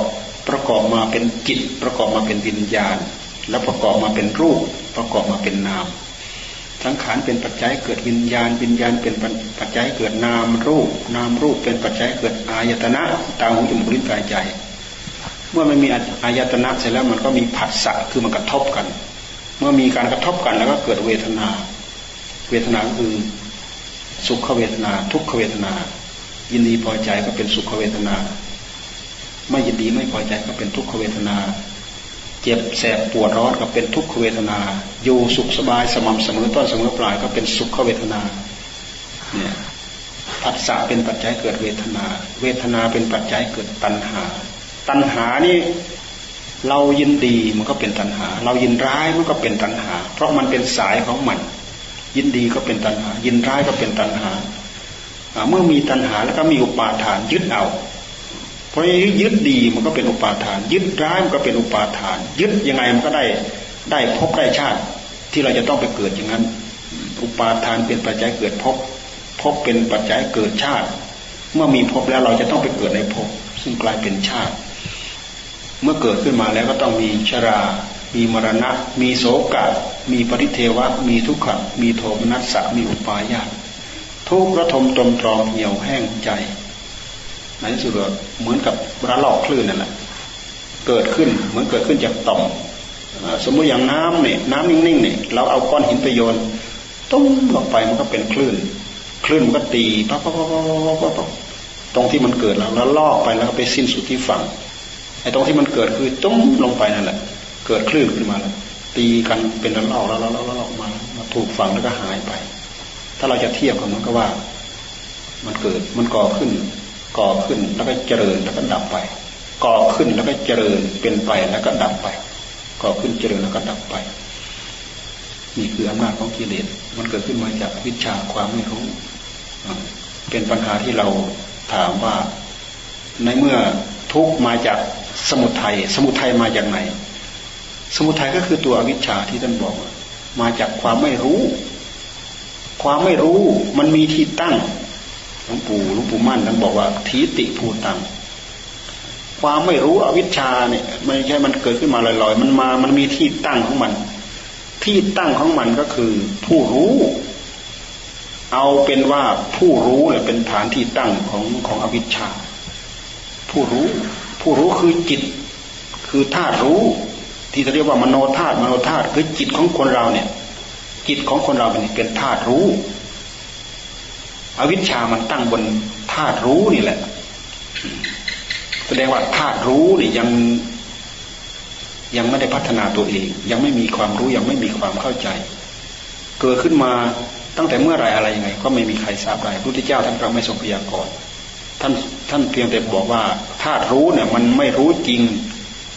ประกอบมาเป็นจิต ประกอบมาเป็นวิญญาณ แล้วประกอบมาเป็นรูป ประกอบมาเป็นนาม สังขารเป็นปัจจัยเกิดวิญญาณ วิญญาณเป็นปัจจัยเกิดนามรูป นามรูปเป็นปัจจัยเกิดอายตนะตาหูจมูกลิ้นกายใจ เมื่อมันมีอายตนะเสร็จแล้วมันก็มีผัสสะคือมันกระทบกัน เมื่อมีการกระทบกันแล้วก็เกิดเวทนา เวทนาคือสุขเวทนา ทุกขเวทนา ยินดีพอใจก็เป็นสุขเวทนา ไม่ยินดีไม่พอใจก็เป็นทุกขเวทนา เจ็บแสบปวดร้อนก็เป็นทุกขเวทนา อยู่สุขสบายสม่ำเสมอต้นเสมอปลายก็เป็นสุขเวทนาเนี่ยผัสสะเป็นปัจจัยเกิดเวทนา เวทนาเป็นปัจจัยเกิดตัณหา ตัณหานี่เรายินดีมันก็เป็นตัณหา เรายินร้ายมันก็เป็นตัณหา เพราะมันเป็นสายของมัน ยินดีก็เป็นตัณหา ยินร้ายก็เป็นตัณหา เมื่อมีตัณหาแล้วก็มีอุปาทานยึดเอา เพราะยึดดีมันก็เป็นอุปาทาน ยึดร้ายมันก็เป็นอุปาทาน ยึดยังไงมันก็ได้ได้พบได้ชาติ ที่เราจะต้องไปเกิดอย่างนั้น อุปาทานเป็นปัจจัยเกิดพบพบเป็นปัจจัยเกิดชาติ เมื่อมีพบแล้วเราจะต้องไปเกิดในภพซึ่งกลายเป็นชาติ เมื่อเกิดขึ้นมาแล้วก็ต้องมีชรา มีมรณะ มีโศกะ มีปริเทวะ มีทุกขะ มีโทมนัสสะ มีอุปาญาตทุกระทมตมตรองเหี่ยวแห้งใจ ในที่สุดเหมือนกับระลอกคลื่นนั่นแหละเกิดขึ้นเหมือนเกิดขึ้นจากต่อมสมมติอย่างน้ำเนี่ยน้ำนิ่งๆเนี่ยเราเอาก้อนหินไปโยนตุ้มลงไปมันก็เป็นคลื่น คลื่นมันก็ตีปั๊บปั๊บปั๊บปั๊บปั๊บตรงที่มันเกิดแล้วแล้วลอกไปแล้วก็ไปสิ้นสุดที่ฝั่งไอ้ตรงที่มันเกิดคือตุ้มลงไปนั่นแหละ เกิดคลื่นขึ้นมาแล้วตีกันเป็นระลอกแล้วแล้วแล้วออกมามาถูกฝั่งแล้วก็หายไป ถ้าเราจะเทียบกับมันก็ว่า มันเกิดมันก่อขึ้น ก่อขึ้นแล้วก็เจริญแล้วก็ดับไป ก่อขึ้นแล้วก็เจริญเป็นไปแล้วก็ดับไป ก่อขึ้นเจริญแล้วก็ดับไปนี่คืออำนาจของกิเลส มันเกิดขึ้นมาจากวิชาความไม่รู้ เป็นปัญหาที่เราถามว่า ในเมื่อทุกมาจากสมุทัย สมุทัยมาจากไหน สมุทัยก็คือตัวอวิชชาที่ท่านบอก มาจากความไม่รู้ ความไม่รู้มันมีที่ตั้ง หลวงปู่หลวงปู่มั่นท่านบอกว่าทีติภูตัง ความไม่รู้อวิชชาเนี่ยไม่ใช่มันเกิดขึ้นมาลอยๆ มันมา มันมีที่ตั้งของมัน ที่ตั้งของมันก็คือ ผู้รู้ เอาเป็นว่าผู้รู้เนี่ยเป็นฐานที่ตั้งของของอวิชชา ผู้รู้ ผู้รู้คือจิต คือธาตุรู้ ที่จะเรียกว่ามโนธาตุมโนธาตุคือจิตของคนเราเนี่ย จิตของคนเราเป็นเป็นธาตุรู้ อวิชชามันตั้งบนธาตุรู้นี่แหละ แสดงว่าธาตุรู้นี่ยังยังไม่ได้พัฒนาตัวเอง ยังไม่มีความรู้ยังไม่มีความเข้าใจ เกิดขึ้นมาตั้งแต่เมื่อไรอะไรยังไง ก็ไม่มีใครทราบได้พระพุทธเจ้าท่านก็ไม่ทรงพยากรณ์ท่านท่านเพียงแต่บอกว่าธาตุรู้เนี่ย มันไม่รู้จริง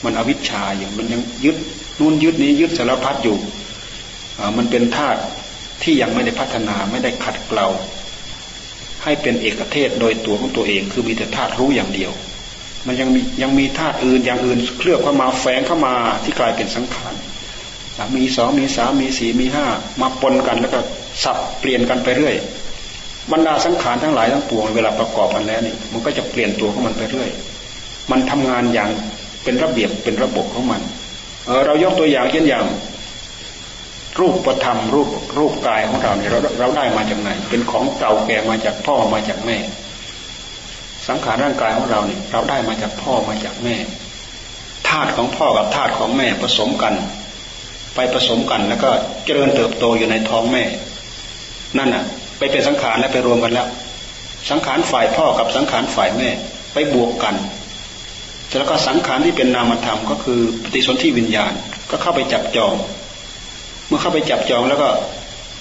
มันอวิชชาอย่างมันยังยึดนู่นยึดนี้ยึดสารพัดอยู่มันเป็นธาตุที่ยังไม่ได้พัฒนาไม่ได้ขัดเกลา ให้เป็นเอกเทศโดยตัวของตัวเอง คือมีแต่ธาตุรู้อย่างเดียว มันยังมียังมีธาตุอื่นอย่างอื่นเคลือบเข้ามาแฝงเข้ามาที่กลายเป็นสังขารมีสองมีสามมีสี่มีห้ามาปนกันแล้วก็สับเปลี่ยนกันไปเรื่อยบรรดาสังขารทั้งหลายทั้งปวงเวลาประกอบกันแล้วนี่มันก็จะเปลี่ยนตัวของมันไปเรื่อย มันทำงานอย่างเป็นระเบียบเป็นระบบของมันเออเรายกตัวอย่างเช่นอย่าง รูปประธรรมรูปรูปกายของเราเนี่ยเราเราได้มาจากไหน เป็นของเก่าแก่มาจากพ่อมาจากแม่ สังขารร่างกายของเราเนี่ยเราได้มาจากพ่อมาจากแม่ธาตุของพ่อกับธาตุของแม่ผสมกัน ไปผสมกันแล้วก็เจริญเติบโตอยู่ในท้องแม่ นั่นน่ะ ไปเป็นสังขารแล้วไปรวมกันแล้ว สังขารฝ่ายพ่อกับสังขารฝ่ายแม่ ไปบวกกันแล้วก็สังขารที่เป็นนามธรรมก็คือปฏิสนธิวิญญาณก็เข้าไปจับจอง เมื่อเข้าไปจับจองแล้วก็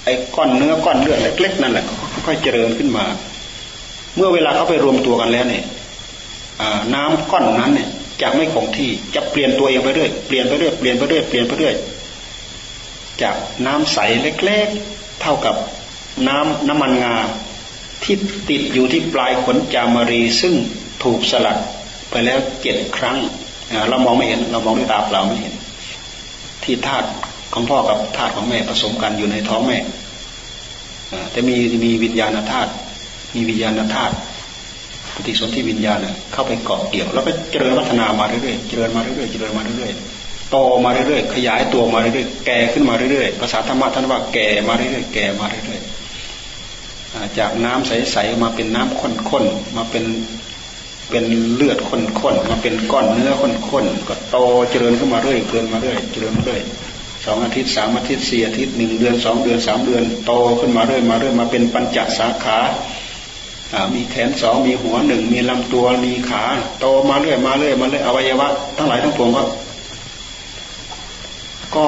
ไอ้ก้อนเนื้อก้อนเลือดเล็กๆนั่นแหละค่อยๆเจริญขึ้นมา เมื่อเวลาเขาไปรวมตัวกันแล้วเนี่ยน้ำก้อนนั้นเนี่ยจะไม่คงที่จะเปลี่ยนตัวเองไปเรื่อยเปลี่ยนไปเรื่อยเปลี่ยนไปเรื่อยเปลี่ยนไปเรื่อยจากน้ำใสเล็กๆ เท่ากับน้ำน้ำมันงาที่ติดอยู่ที่ปลายขนจามรีซึ่งถูกสลัดไปแล้วเจ็ดครั้ง เรามองไม่เห็น เรามองด้วยตาเปล่าไม่เห็น ที่ธาตุ ของพ่อกับธาตุของแม่ผสมกันอยู่ในท้องแม่แต่มีมีวิญญาณธาตุมีวิญญาณธาตุปฏิสนธิวิญญาณเข้าไปเกาะเกี่ยว แล้วก็เจริญวัฒนามาเรื่อยๆเจริญมาเรื่อยๆเจริญมาเรื่อยๆโตมาเรื่อยๆขยายตัวมาเรื่อยๆแก่ขึ้นมาเรื่อยๆภาษาธรรมะท่านว่าแก่มาเรื่อยๆแก่มาเรื่อยๆจากน้ำใสๆมาเป็นน้ำข้นๆมาเป็นเป็นเลือดข้นๆมาเป็นก้อนเนื้อข้นๆก็โตเจริญขึ้นมาเรื่อยเกินมาเรื่อยเจริญมาเรื่อย สองอาทิตย์สามอาทิตย์สี่อาทิตย์หนึ่งเดือนสองเดือนสามเดือนโตขึ้นมาเรื่อยมาเรื่อยมาเป็นปัญจสาขามีแขนสองมีหัวหนึ่งมีลำตัวมีขาโตมาเรื่อยมาเรื่อยมาเรื่อยอวัยวะ ทั้งหลายทั้งปวงก็ก็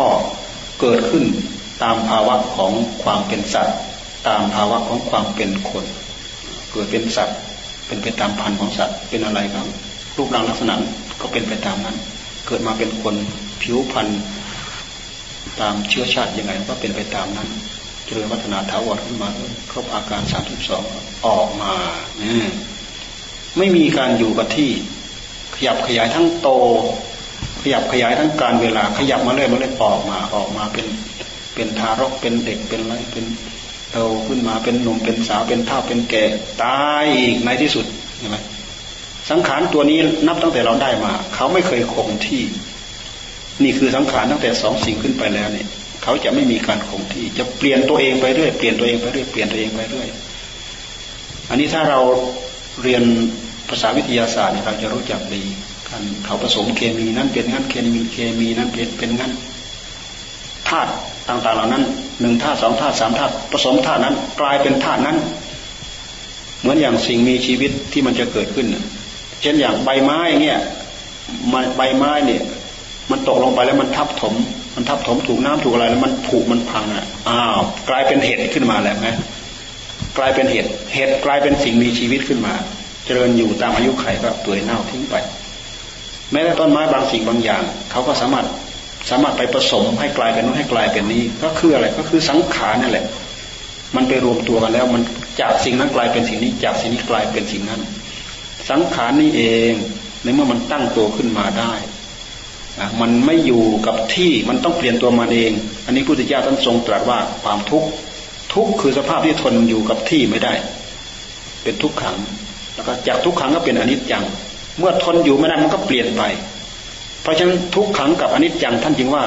เกิดขึ้นตามภาวะของความเป็นสัตว์ ตามภาวะของความเป็นคน เกิดเป็นสัตว์เป็นไปตามพันธุ์ของสัตว์เป็นอะไรครับรูปร่างลักษณะก็เป็นไปตามนั้น เกิดมาเป็นคนผิวพรรณ ตามเชื้อชาติยังไงก็เป็นไปตามนั้นเจริญวัฒนาถาวรขึ้นมาครบอาการสามสิบสองออกมาไม่มีการอยู่กับที่ ขยับขยายทั้งโต ขยับขยายทั้งการเวลา ขยับมาเรื่อยมาเรื่อยออกมาออกมาเป็นเป็นทารกเป็นเด็กเป็นอะไรเป็นโตขึ้นมาเป็นหนุ่มเป็นสาวเป็นเฒ่าเป็นแก่ตายอีกในที่สุดใช่ไหมสังขารตัวนี้นับตั้งแต่เราได้มา เขาไม่เคยคงที่ นี่คือสังขารตั้งแต่สองสิ่งขึ้นไปแล้วเนี่ย เขาจะไม่มีการคงที่จะเปลี่ยนตัวเองไปเรื่อยเปลี่ยนตัวเองไปเรื่อยเปลี่ยนตัวเองไปเรื่อยอันนี้ถ้าเราเรียนภาษาวิทยาศาสตร์เนี่ยเราจะรู้จักดีกันเขาผสมเคมีนั้นเป็นงั้นเคมีเคมีนั้นเป็นเป็นงั้นธาตุต่างๆเหล่านั้นหนึ่งธาตุสองธาตุสามธาตุผสมธาตุนั้น กลายเป็นธาตุนั้น เหมือนอย่างสิ่งมีชีวิตที่มันจะเกิดขึ้นเช่นอย่างใบไม้เงี้ยใบไม้เนี่ย มันตกลงไปแล้วมันทับถม มันทับถมถูกน้ำถูกอะไรแล้วมันผุมันพังอะอ้าวกลายเป็นเห็ดขึ้นมาแล้วไหมกลายเป็นเห็ดเห็ดกลายเป็นสิ่งมีชีวิตขึ้นมา เจริญอยู่ตามอายุไขก็เปื่อยเน่าทิ้งไป แม้แต่ต้นไม้บางสิ่งบางอย่างเขาก็สามารถสามารถไปผสมให้กลายเป็นนู้นให้กลายเป็นนี้ ก็คืออะไรก็คือสังขารนั่นแหละ มันไปรวมตัวกันแล้ว มันจากสิ่งนั้นกลายเป็นสิ่งนี้ จากสิ่งนี้กลายเป็นสิ่งนั้น สังขารนี่เองในเมื่อมันตั้งตัวขึ้นมาได้ มันไม่อยู่กับที่มันต้องเปลี่ยนตัวมาเอง อันนี้พุทธเจ้าท่านทรงตรัสว่าความทุกข์ทุกข์คือสภาพที่ทนอยู่กับที่ไม่ได้ เป็นทุกขัง แล้วก็จากทุกขังก็เป็นอนิจจัง เมื่อทนอยู่ไม่ได้มันก็เปลี่ยนไป เพราะฉะนั้นทุกขังกับอนิจจังท่านจึงว่า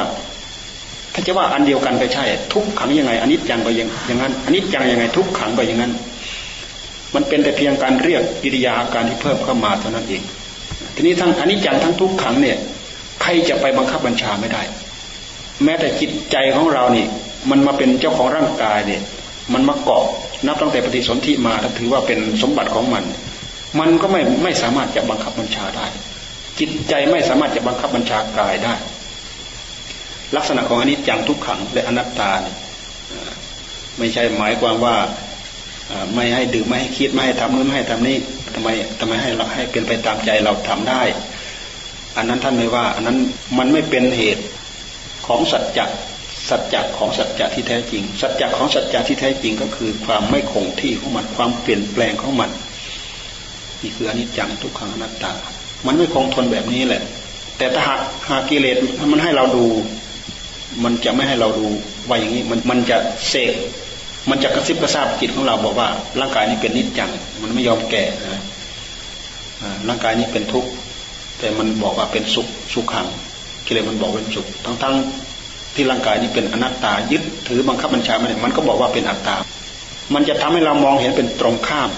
ถ้าจะว่าอันเดียวกันก็ใช่ ทุกขังยังไงอนิจจังก็ยังอย่างนั้นอนิจจังยังไง ทุกขังก็อย่างนั้น มันเป็นแต่เพียงการเรียกกิริยาการที่เพิ่มเข้ามาเท่านั้นเองทีนี้ทั้งอนิจจังทั้งทุกขังเนี่ย ใครจะไปบังคับบัญชาไม่ได้ แม้แต่จิตใจของเรานี่ มันมาเป็นเจ้าของร่างกายเนี่ย มันมาเกาะนับตั้งแต่ปฏิสนธิมาถ้าถือว่าเป็นสมบัติของมัน มันก็ไม่ไม่สามารถจะบังคับบัญชาได้ จิตใจไม่สามารถจะบังคับบัญชากายได้ ลักษณะของอนิจจังทุกขังและอนัตตาเนี่ยไม่ใช่หมายความว่าไม่ให้ดื่มไม่ให้คิดไม่ให้ทำนู้นไม่ให้ทำนี้ทำไมทำไมให้เราให้เป็นไปตามใจเราทำได้ อันนั้นท่านไม่ว่า อันนั้นมันไม่เป็นเหตุของสัจจะสัจจะของสัจจะที่แท้จริง สัจจะของสัจจะที่แท้จริงก็คือความไม่คงที่ของมันความเปลี่ยนแปลงของมันนี่คืออนิจจังทุกขังอนัตตา มันไม่คงทนแบบนี้แหละ แต่ถ้าหากหากกิเลสมันให้เราดู มันจะไม่ให้เราดูว่าอย่างนี้มันมันจะเสกมันจะกระซิบกระซาบจิตของเราบอกว่า ร่างกายนี้เป็นนิจจัง มันไม่ยอมแก่นะร่างกายนี้เป็นทุกข์ แต่มันบอกว่าเป็นสุขสุขขังกิเลสมันบอกเป็นสุขทั้งทั้งที่ร่างกายนี้เป็นอนัตตายึดถือบังคับบัญชาไม่ได้มันก็บอกว่าเป็นอัตตา มันจะทำให้เรามองเห็นเป็นตรงข้าม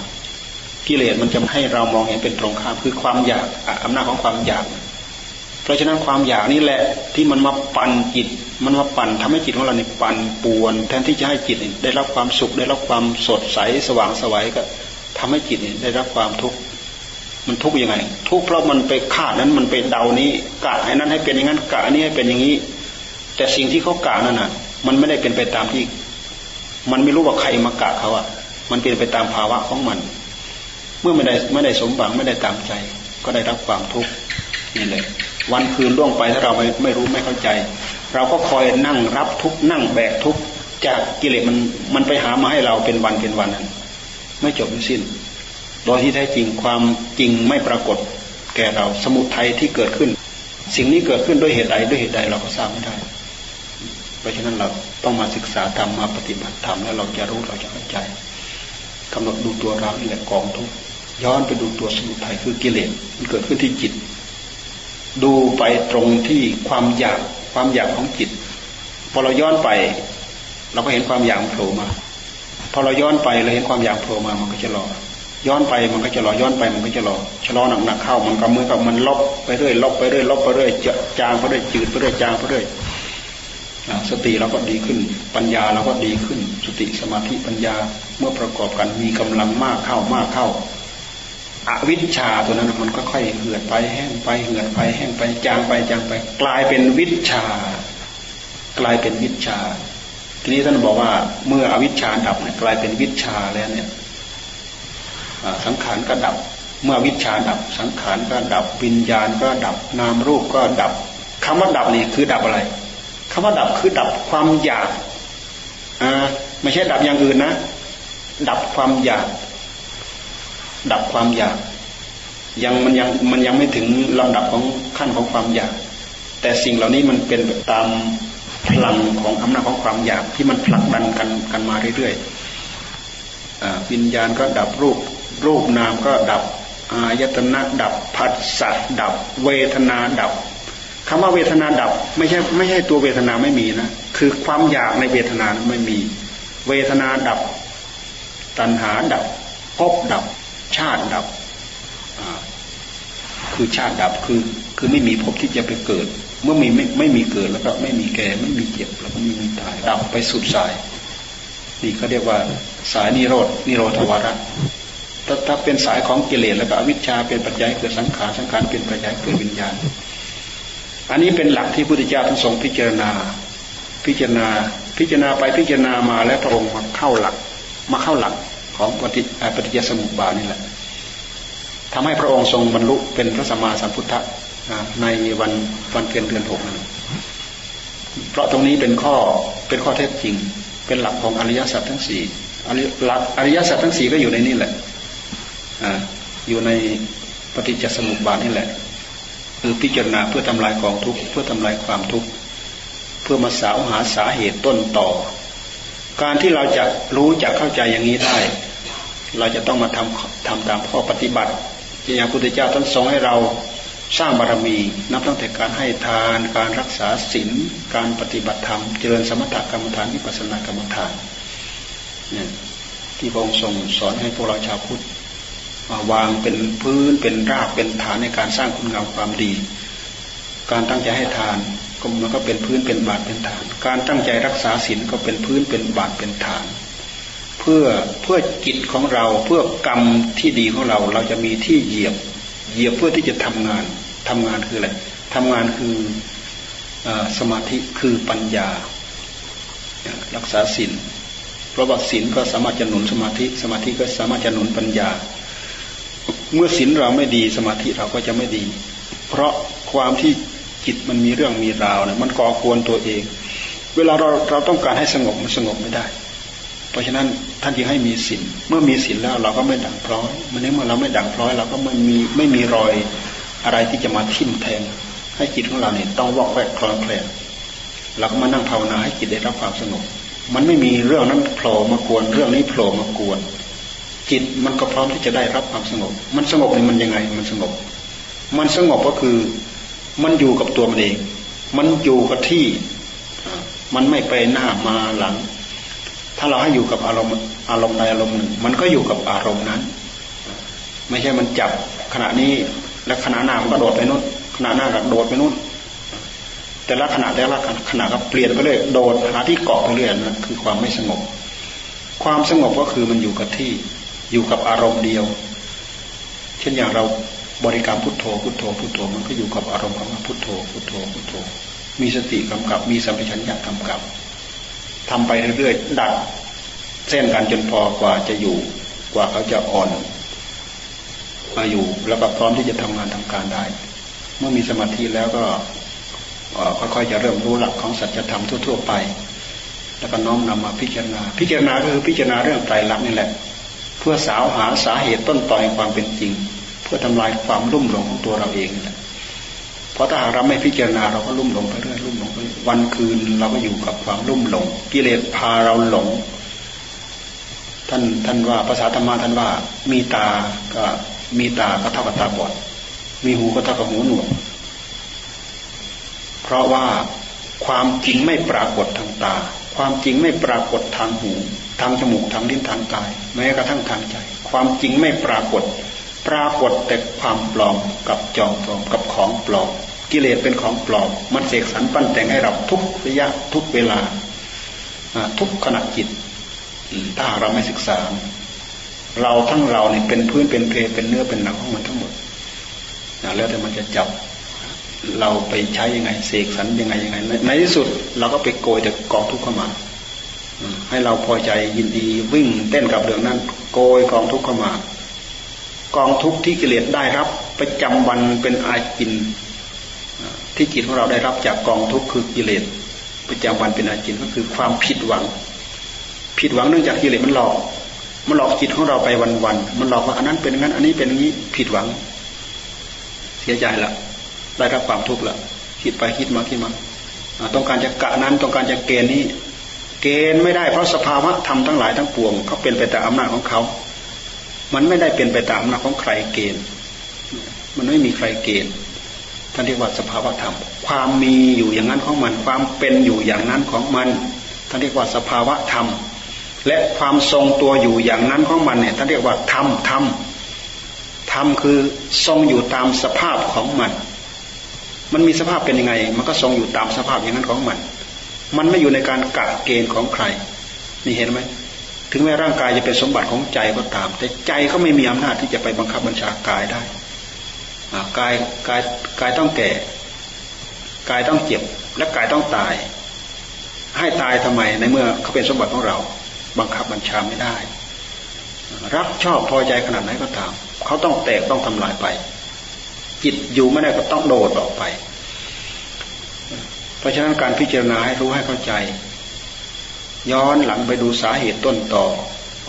กิเลสมันจะให้เรามองเห็นเป็นตรงข้าม คือความอยากอำนาจของความอยาก เพราะฉะนั้นความอยากนี่แหละที่มันมาปั่นจิต มันมาปั่นทำให้จิตของเราเนี่ยปั่นป่วน แทนที่จะให้จิตได้รับความสุขได้รับความสดใสสว่างสวัยก็ทำให้จิตได้รับความทุกข์ มันทุกข์ยังไง ทุกข์เพราะมันไปคาดนั้นมันไปเดานี้กะให้นั้นให้เป็นอย่างนั้นกะอันี้ให้เป็นอย่างนี้ แต่สิ่งที่เขากะนั่นน่ะ มันไม่ได้เป็นไปตามที่ มันไม่รู้ว่าใครมากะเขาอะ มันเป็นไปตามภาวะของมัน เมื่อไม่ได้ไม่ได้สมหวังไม่ได้ตามใจ ก็ได้รับความทุกข์นี่เลยวันคืนล่วงไปถ้าเราไม่ไม่รู้ไม่เข้าใจ เราก็คอยนั่งรับทุกนั่งแบกทุกจากกิเลสมันมันไปหามาให้เราเป็นวันเป็นวันนั้น ไม่จบไม่สิ้น โดยที่แท้จริงความจริงไม่ปรากฏแก่เราสมุทัยที่เกิดขึ้น สิ่งนี้เกิดขึ้นด้วยเหตุใดด้วยเหตุใดเราก็ทราบไม่ได้ เพราะฉะนั้นเราต้องมาศึกษาธรรมมาปฏิบัติธรรมแล้วเราจะรู้เราจะเข้าใจกำหนดดูตัวเรานี่แหละกองทุกย้อนไปดูตัวสมุทัยคือกิเลสมันเกิดขึ้นที่จิต ดูไปตรงที่ความอยากความอยากของจิตพอเราย้อนไป เราก็เห็นความอยากโผล่มาพอเราย้อนไปเราเห็นความอยากโผล่มามันก็จะรอ ย้อนไปมันก็จะรอย้อนไปมันก็จะรอชะลอหนักๆเข้ามันก็มือกับมันลบไปเรื่อยลบไปเรื่อยลบไปเรื่อยจางไปเรื่อยจืดไปเรื่อยจางไปเรื่อยสติเราก็ดีขึ้น ปัญญาเราก็ดีขึ้น สติสมาธิปัญญาเมื่อประกอบกันมีกำลังมากเข้ามากเข้าอวิชชาตัวนั้นมันก็ค่อยเหือดไปแห้งไปเหือดไปแห้งไปจางไปจางไป กลายเป็นวิชา กลายเป็นวิชา ทีนี้ท่านบอกว่าเมื่ออวิชชาดับกลายเป็นวิชาแล้วเนี่ย สังขารก็ดับ เมื่อวิชาดับ สังขารก็ดับ วิญญาณก็ดับ นามรูปก็ดับคำว่าดับนี่คือดับอะไรคำว่าดับคือดับความอยากอ่าไม่ใช่ดับอย่างอื่นนะ ดับความอยาก ดับความอยาก ยังมันยังมันยังไม่ถึงลำดับของขั้นของความอยาก แต่สิ่งเหล่านี้มันเป็นตามพลังของอำนาจของความอยากที่มันผลักดันกันกันมาเรื่อยๆวิญญาณก็ดับรูป รูปนามก็ดับอายตนะดับผัสสะดับ เวทนาดับคำว่าเวทนาดับ ไม่ใช่ไม่ใช่ตัวเวทนาไม่มีนะคือความอยากในเวทนาไม่มี เวทนาดับ ตัณหาดับภพดับ ชาติดับคือชาติดับคือคือไม่มีภพที่จะไปเกิด เมื่อมีไม่ไม่มีเกิดแล้วก็ไม่มีแก่ไม่มีเจ็บแล้วก็ไม่มีตายดับไปสุดสาย นี่เขาเรียกว่าสายนิโรดนิโรธวาระ ถ้าถ้าเป็นสายของกิเลสแล้วก็อวิชชาเป็นปัจจัยเกิดสังขารสังขารเป็นปัจจัยเกิดวิญญาณ อันนี้เป็นหลักที่พุทธเจ้าท่านทรงพิจารณา พิจารณา พิจารณาไปพิจารณามาแล้วพระองค์มาเข้าหลัก มาเข้าหลักของปฏิปฏิจจสมุปบาทนี่แหละทำให้พระองค์ทรงบรรลุเป็นพระสัมมาสัมพุทธะในวันวันเพ็ญเดือนหกนั้นเพราะตรงนี้เป็นข้อเป็นข้อเท็จจริง เป็นหลักของอริยสัจทั้งสี่หลักอริยสัจทั้งสี่ก็อยู่ในนี่แหละ อยู่ในปฏิจจสมุปบาทนี่แหละคือพิจารณาเพื่อทำลายกองทุกข์เพื่อทำลายความทุกข์เพื่อมาสาวหาสาเหตุต้นต่อ การที่เราจะรู้จะเข้าใจอย่างนี้ได้ เราจะต้องมาทำทำตามข้อปฏิบัติที่อย่างพุทธเจ้าท่านทรงให้เราสร้างบารมี นับตั้งแต่การให้ทาน การรักษาศีลการปฏิบัติธรรม เจริญสมถกรรมฐานวิปัสสนากรรมฐานเนี่ยที่พระองค์ทรงสอนให้พวกเราชาวพุทธ วางเป็นพื้นเป็นรากเป็นฐานในการสร้างคุณงามความดี การตั้งใจให้ทานก็มันก็เป็นพื้นเป็นบาทเป็นฐาน การตั้งใจรักษาศีลก็เป็นพื้นเป็นบาทเป็นฐาน เพื่อเพื่อจิตของเราเพื่อกรรมที่ดีของเราเราจะมีที่เหยียบเหยียบเพื่อที่จะทำงานทำงานคืออะไรทำงานคืออสมาธิคือปัญญา รักษาศีลเพราะว่าศีลก็สามารถจะหนุนสมาธิ สมาธิก็สามารถจะหนุนปัญญา เมื่อศีลเราไม่ดีสมาธิเราก็จะไม่ดี เพราะความที่จิตมันมีเรื่องมีราวเนี่ยมันก่อกวนตัวเอง เวลาเราเราต้องการให้สงบมันสงบไม่ได้ เพราะฉะนั้นท่านจึงให้มีศีลเมื่อมีศีลแล้วเราก็ไม่ดังพร้อยเมื่อเมื่อเราไม่ดังพร้อย เราก็ไม่มีไม่มีรอยอะไรที่จะมาทิ่มแทง ให้จิตของเราเนี่ยต้องวอกแวกคลอนแคลนเราก็มานั่งภาวนาให้จิตได้รับความสงบ มันไม่มีเรื่องนั้นโผล่มากวนเรื่องนี้โผล่มากวน จิตมันก็พร้อมที่จะได้รับความสงบ มันสงบนี่มันยังไง มันสงบ มันสงบก็คือมันอยู่กับตัวมันเอง มันอยู่กับที่ มันไม่ไปหน้ามาหลัง ถ้าเราให้อยู่กับอารมณ์อารมณ์ใดอารมณ์หนึ่ง มันก็อยู่กับอารมณ์นั้น ไม่ใช่มันจับขณะนี้แล้วขณะหน้ามันก็โดดไปนู้นขณะหน้าก็โดดไปนู้นแต่ละขณะแต่ละขณะก็เปลี่ยนไปเรื่อยโดดหาที่เกาะไปเรื่อยนะคือความไม่สงบ ความสงบก็คือมันอยู่กับที่ อยู่กับอารมณ์เดียว เช่นอย่างเราบริกรรมพุทโธพุทโธพุทโธมันก็อยู่กับอารมณ์ของพุทโธพุทโธพุทโธ มีสติกำกับ มีสัมปชัญญะกำกับทำไปเรื่อยๆดัดเส้นกันจนพอกว่าจะอยู่กว่าเขาจะอ่อนมาอยู่แล้วก็พร้อมที่จะทำงานทำการได้ เมื่อมีสมาธิแล้วก็ค่อยๆจะเริ่มรู้หลักของสัจธรรมทั่ว ๆ ไป แล้วก็น้อมนำมาพิจารณา พิจารณาก็คือพิจารณาเรื่องไตรลักษณ์นี่แหละ พื่อสาวหาสาเหตุต้นตอแห่งความเป็นจริง เพื่อทำลายความลุ่มหลงของตัวเราเองแหละเพราะถ้าเราไม่พิจารณาเราก็ลุ่มหลงไปเรื่อยลุ่มหลงไปวันคืนเราก็อยู่กับความลุ่มหลง กิเลสพาเราหลง ท่านท่านว่าภาษาธรรมะท่านว่า มีตาก็มีตาก็เท่ากับตาบอด มีหูก็เท่ากับหูหนวกเพราะว่าความจริงไม่ปรากฏทางตา ความจริงไม่ปรากฏทางหู ทางจมูกทางลิ้นทางกาย แม้กระทั่งทางใจ ความจริงไม่ปรากฏ ปรากฏแต่ความปลอมกับจอมปลอมกับของปลอมกิเลสเป็นของปลอมมันเสกสรรปั้นแต่งให้เราทุกระยะทุกเวลา ทุกขณะจิตถ้าเราไม่ศึกษา เราทั้งเราเนี่ยเป็นพื้นเป็นเพเป็นเนื้อเป็นหนังของมันทั้งหมดแล้วแต่มันจะจับเราไปใช้ยังไงเสกสรรยังไงยังไง ในที่สุด เราก็ไปโกยแต่กองทุกข์เข้ามา ให้เราพอใจยินดีวิ่งเต้นกับเรื่องนั้น โกยกองทุกข์เข้ามากองทุกข์ที่กิเลสได้รับประจำวันเป็นอาจินที่จิตของเราได้รับจากกองทุกข์คือกิเลสประจำวันเป็นอาจินก็คือความผิดหวัง ผิดหวังเนื่องจากกิเลสมันหลอกมันหลอกจิตของเราไปวันๆมันหลอกว่าอันนั้นเป็นงั้น อันนี้เป็นงี้ผิดหวัง เสียใจละได้รับความทุกข์ละคิดไปคิดมาคิดมาต้องการจะกะนั้นต้องการจะเกณฑ์นี้ เกณฑ์ไม่ได้เพราะสภาวะธรรมทั้งหลายทั้งปวงเขาเป็นไปตามอำนาจของเขา มันไม่ได้เป็นไปตามอำนาจของใครเกณฑ์ มันไม่มีใครเกณฑ์ท่านเรียกว่าสภาวะธรรม ความมีอยู่อย่างนั้นของมัน ความเป็นอยู่อย่างนั้นของมันท่านเรียกว่าสภาวะธรรม และความทรงตัวอยู่อย่างนั้นของมันเนี่ยท่านเรียกว่าธรรมธรรมธรรมคือทรงอยู่ตามสภาพของมัน มันมีสภาพเป็นยังไง มันก็ทรงอยู่ตามสภาพอย่างนั้นของมัน มันไม่อยู่ในการกะเกณฑ์ของใคร นี่เห็นไหม ถึงแม้ร่างกายจะเป็นสมบัติของใจก็ตาม แต่ใจก็ไม่มีอำนาจที่จะไปบังคับบัญชากายได้กายกายกายต้องแก่ กายต้องเจ็บ และกายต้องตาย ให้ตายทำไมในเมื่อเขาเป็นสมบัติของเรา บังคับบัญชาไม่ได้ รักชอบพอใจขนาดไหนก็ตาม เขาต้องแตกต้องทำลายไป จิตอยู่ไม่ได้ก็ต้องโดดออกไป ราะฉะนั้นการพิจารณาให้รู้ให้เข้าใจ ย้อนหลังไปดูสาเหตุต้นต่อ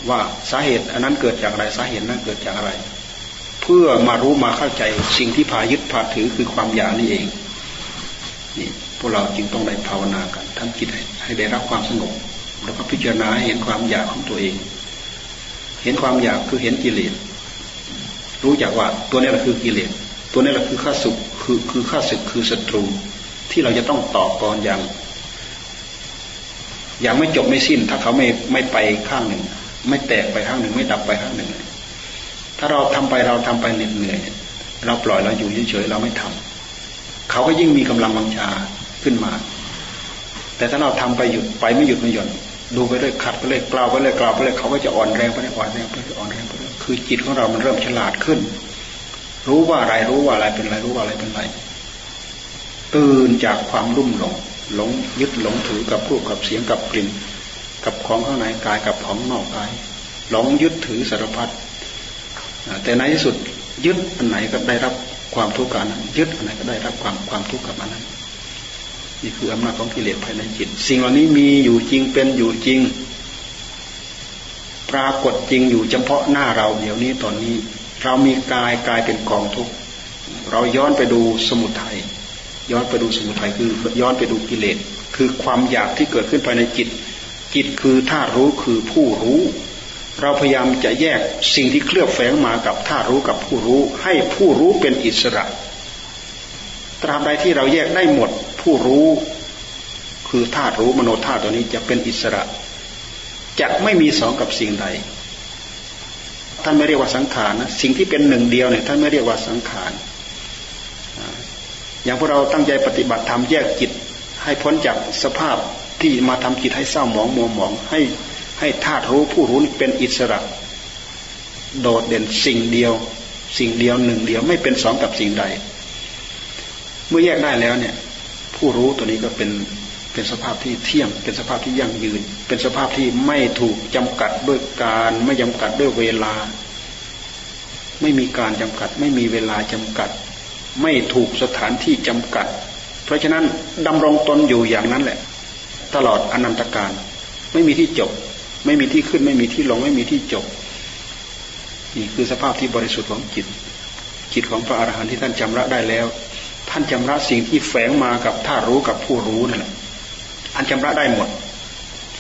ว่าสาเหตุอันนั้นเกิดจากอะไรสาเหตุนั้นเกิดจากอะไร เพื่อมารู้มาเข้าใจสิ่งที่พายึดพาถือคือความอยากนี่เองนี่พวกเราจึงต้องได้ภาวนากันทำจิตให้ได้รับความสงบแล้วก็พิจารณาเห็นความอยากของตัวเอง เห็นความอยากคือเห็นกิเลสรู้จักว่าตัวนี้แหละคือกิเลสตัวนี้แหละคือข้าศึกคือคือข้าศึกคือศัตรู ที่เราจะต้องตอบก่อนอย่าง อย่างไม่จบไม่สิ้น ถ้าเขาไม่ไม่ไปข้างหนึ่ง ไม่แตกไปข้างหนึ่ง ไม่ดับไปข้างหนึ่ง ถ้าเราทำไปเราทำไปเหน็ดเหนื่อย เราปล่อยเราอยู่เฉยๆเราไม่ทำเขาก็ยิ่งมีกำลังวังชาขึ้นมา แต่ถ้าเราทำไปหยุดไปไม่หยุดไม่หย่อนดูไปเรื่อยขัดไปเรื่อยกล่าวไปเรื่อยกล่าวไปเรื่อยเขาก็จะอ่อนแรงไปเรื่อยอ่อนแรงไปเรื่อยอ่อนแรงไปเรื่อยคือจิตของเรามันเริ่มฉลาดขึ้น รู้ว่าอะไรรู้ว่าอะไรเป็นอะไรรู้ว่าอะไรเป็นอะไร ตื่นจากความรุ่มหลงหลงยึดหลงถือกับรูปกับเสียงกับกลิ่น กับของข้างในกายกับของนอกกาย หลงยึดถือสารพัดแต่ในที่สุดยึดอันไหนก็ได้รับความทุกข์กันนั้นยึดอันไหนก็ได้รับความความทุกข์กับอันนั้น นี่คืออำนาจของกิเลสภายในจิต สิ่งเหล่านี้มีอยู่จริงเป็นอยู่จริง ปรากฏจริงอยู่เฉพาะหน้าเราเดี๋ยวนี้ตอนนี้ เรามีกายกายเป็นกองทุกข์เราย้อนไปดูสมุทัย ย้อนไปดูสมุทัยคือย้อนไปดูกิเลสคือความอยากที่เกิดขึ้นภายในจิต จิตคือธาตุรู้คือผู้รู้ เราพยายามจะแยกสิ่งที่เคลือบแฝงมากับธาตุรู้กับผู้รู้ ให้ผู้รู้เป็นอิสระ ตราบใดที่เราแยกได้หมด ผู้รู้ คือธาตุรู้มโนธาตุตัวนี้จะเป็นอิสระจะไม่มีสองกับสิ่งใดท่านไม่เรียกว่าสังขารนะสิ่งที่เป็นหนึ่งเดียวเนี่ยท่านไม่เรียกว่าสังขาร อย่างพวกเราตั้งใจปฏิบัติธรรมแยกจิต ให้พ้นจากสภาพที่มาทำจิตให้เศร้าหมองมัวหมองให้ให้ธาตุรู้ผู้รู้เป็นอิสระ โดดเด่นสิ่งเดียว สิ่งเดียวหนึ่งเดียวไม่เป็นสองกับสิ่งใด เมื่อแยกได้แล้วเนี่ย ผู้รู้ตัวนี้ก็เป็นเป็นสภาพที่เที่ยง เป็นสภาพที่ยั่งยืน เป็นสภาพที่ไม่ถูกจำกัดด้วยการไม่จำกัดด้วยเวลา ไม่มีการจำกัด ไม่มีเวลาจำกัด ไม่ถูกสถานที่จำกัด เพราะฉะนั้นดำรงตนอยู่อย่างนั้นแหละ ตลอดอนันตการ ไม่มีที่จบ ไม่มีที่ขึ้น ไม่มีที่ลง ไม่มีที่จบ นี่คือสภาพที่บริสุทธิ์ของจิต จิตของพระอรหันต์ที่ท่านจำระได้แล้ว ท่านจำระสิ่งที่แฝงมากับท่ารู้กับผู้รู้นั่นแหละอันจำระได้หมด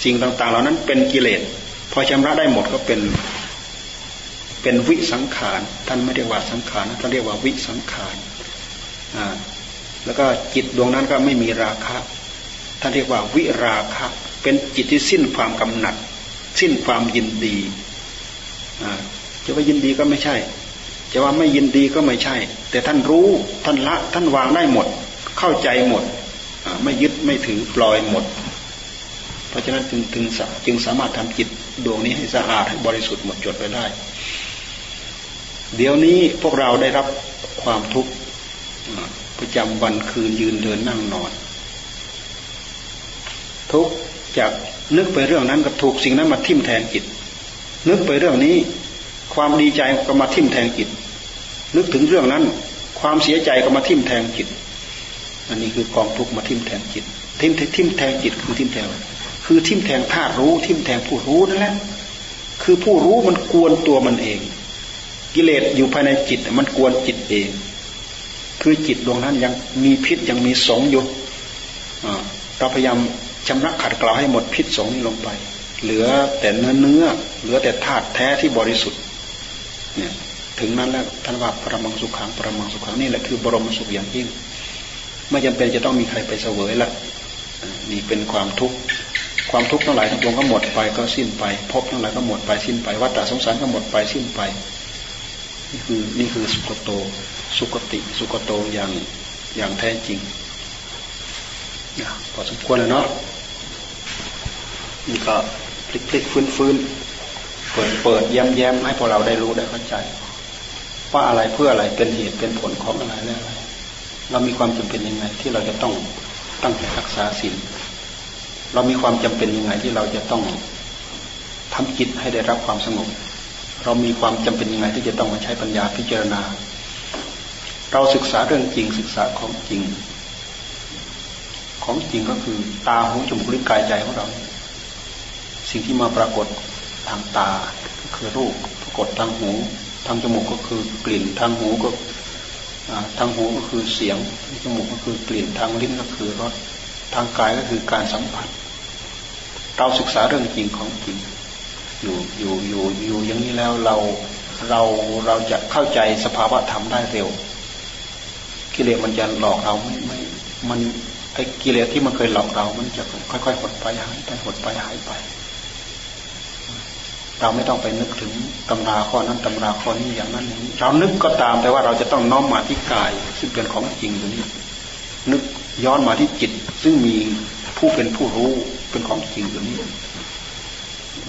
สิ่งต่างๆ เหล่านั้นเป็นกิเลสพอจำระได้หมดก็เป็นเป็นวิสังขาร ท่านไม่เรียกว่าสังขารท่านเรียกว่าวิสังขาร แล้วก็จิตดวงนั้นก็ไม่มีราคะท่านเรียกว่าวิราคะ เป็นจิตที่สิ้นความกำหนัด สิ้นความยินดีจะว่ายินดีก็ไม่ใช่ จะว่าไม่ยินดีก็ไม่ใช่ แต่ท่านรู้ท่านละท่านวางได้หมด เข้าใจหมดไม่ยึดไม่ถือปล่อยหมด เพราะฉะนั้นจึงถึงจึงสามารถทำจิตดวงนี้ให้สะอาดให้บริสุทธิ์หมดจดไปได้ เดี๋ยวนี้พวกเราได้รับความทุกข์ ประจำวันคืนยืนเดินนั่งนอน ทุกจากนึกไปเรื่องนั้นก็ถูกสิ่งนั้นมาทิ่มแทงจิต นึกไปเรื่องนี้ ความดีใจก็มาทิ่มแทงจิต นึกถึงเรื่องนั้น ความเสียใจก็มาทิ่มแทงจิต อันนี้คือกองทุกมาทิ่มแทงจิต ทิ่มทิ่มแทงจิตคือทิ่มแทง คือทิ่มแทงธาตุรู้ ทิ่มแทงผู้รู้นั่นแหละคือผู้รู้มันกวนตัวมันเอง กิเลสอยู่ภายในจิต มันกวนจิตเอง คือจิตดวงนั้นยังมีพิษยังมีสงอยู่เราพยายามชำระขัดเกลาให้หมดพิษสงนี้ลงไป เหลือแต่เนื้อเนื้อ เหลือแต่ธาตุแท้ที่บริสุทธิ์ เนี่ย ถึงนั้นแล้วท่านว่าปรมังสุขังปรมังสุขังนี่แหละคือบรมสุขอย่างยิ่ง ไม่จำเป็นจะต้องมีใครไปเสวยละนี่เป็นความทุกข์ความทุกข์ทั้งหลายทั้งปวงก็หมดไปก็สิ้นไปภพทั้งหลายก็หมดไปสิ้นไปวัฏสงสารก็หมดไปสิ้นไป นี่คือนี่คือสุกโต สุกติสุกโตอย่างอย่างแท้จริงนะพอสมควรแล้วเนาะนี่ก็พลิกพลิกฟื้นฟื้นเปิดเปิดแย้มแย้มให้พวกเราได้รู้ได้เข้าใจ ว่าอะไรเพื่ออะไรเป็นเหตุเป็นผลของอะไรและอะไร เรามีความจำเป็นยังไงที่เราจะต้องตั้งใจรักษาศีลเรามีความจำเป็นยังไงที่เราจะต้องทำจิตให้ได้รับความสงบเรามีความจำเป็นยังไงที่จะต้องมาใช้ปัญญาพิจารณา เราศึกษาเรื่องจริงศึกษาของจริง ของจริงก็คือตาหูจมูกลิ้นกายใจของเรา สิ่งที่มาปรากฏทางตาก็คือรูปปรากฏทางหู ทางจมูกก็คือกลิ่นทางหูก็ทางหูก็คือเสียงจมูกก็คือกลิ่นทางลิ้นก็คือรสทางกายก็คือการสัมผัส เราศึกษาเรื่องจริงของจริง อยู่อยู่อยู่อยู่อย่างนี้แล้วเราเราเราจะเข้าใจสภาวะธรรมได้เร็ว กิเลสมันจะหลอกเราไม่ไม่มันไอ้กิเลสที่มันเคยหลอกเรา มันจะค่อยๆหดไปหายไปหดไปหายไป เราไม่ต้องไปนึกถึงตำราข้อนั้นตำราข้อนี้อย่างนั้นอย่างนี้เรานึกก็ตามแต่ว่าเราจะต้องน้อมมาที่กาย ซึ่งเป็นของจริงอยู่นี้นึกย้อนมาที่จิต ซึ่งมีผู้เป็นผู้รู้เป็นของจริงอยู่นี้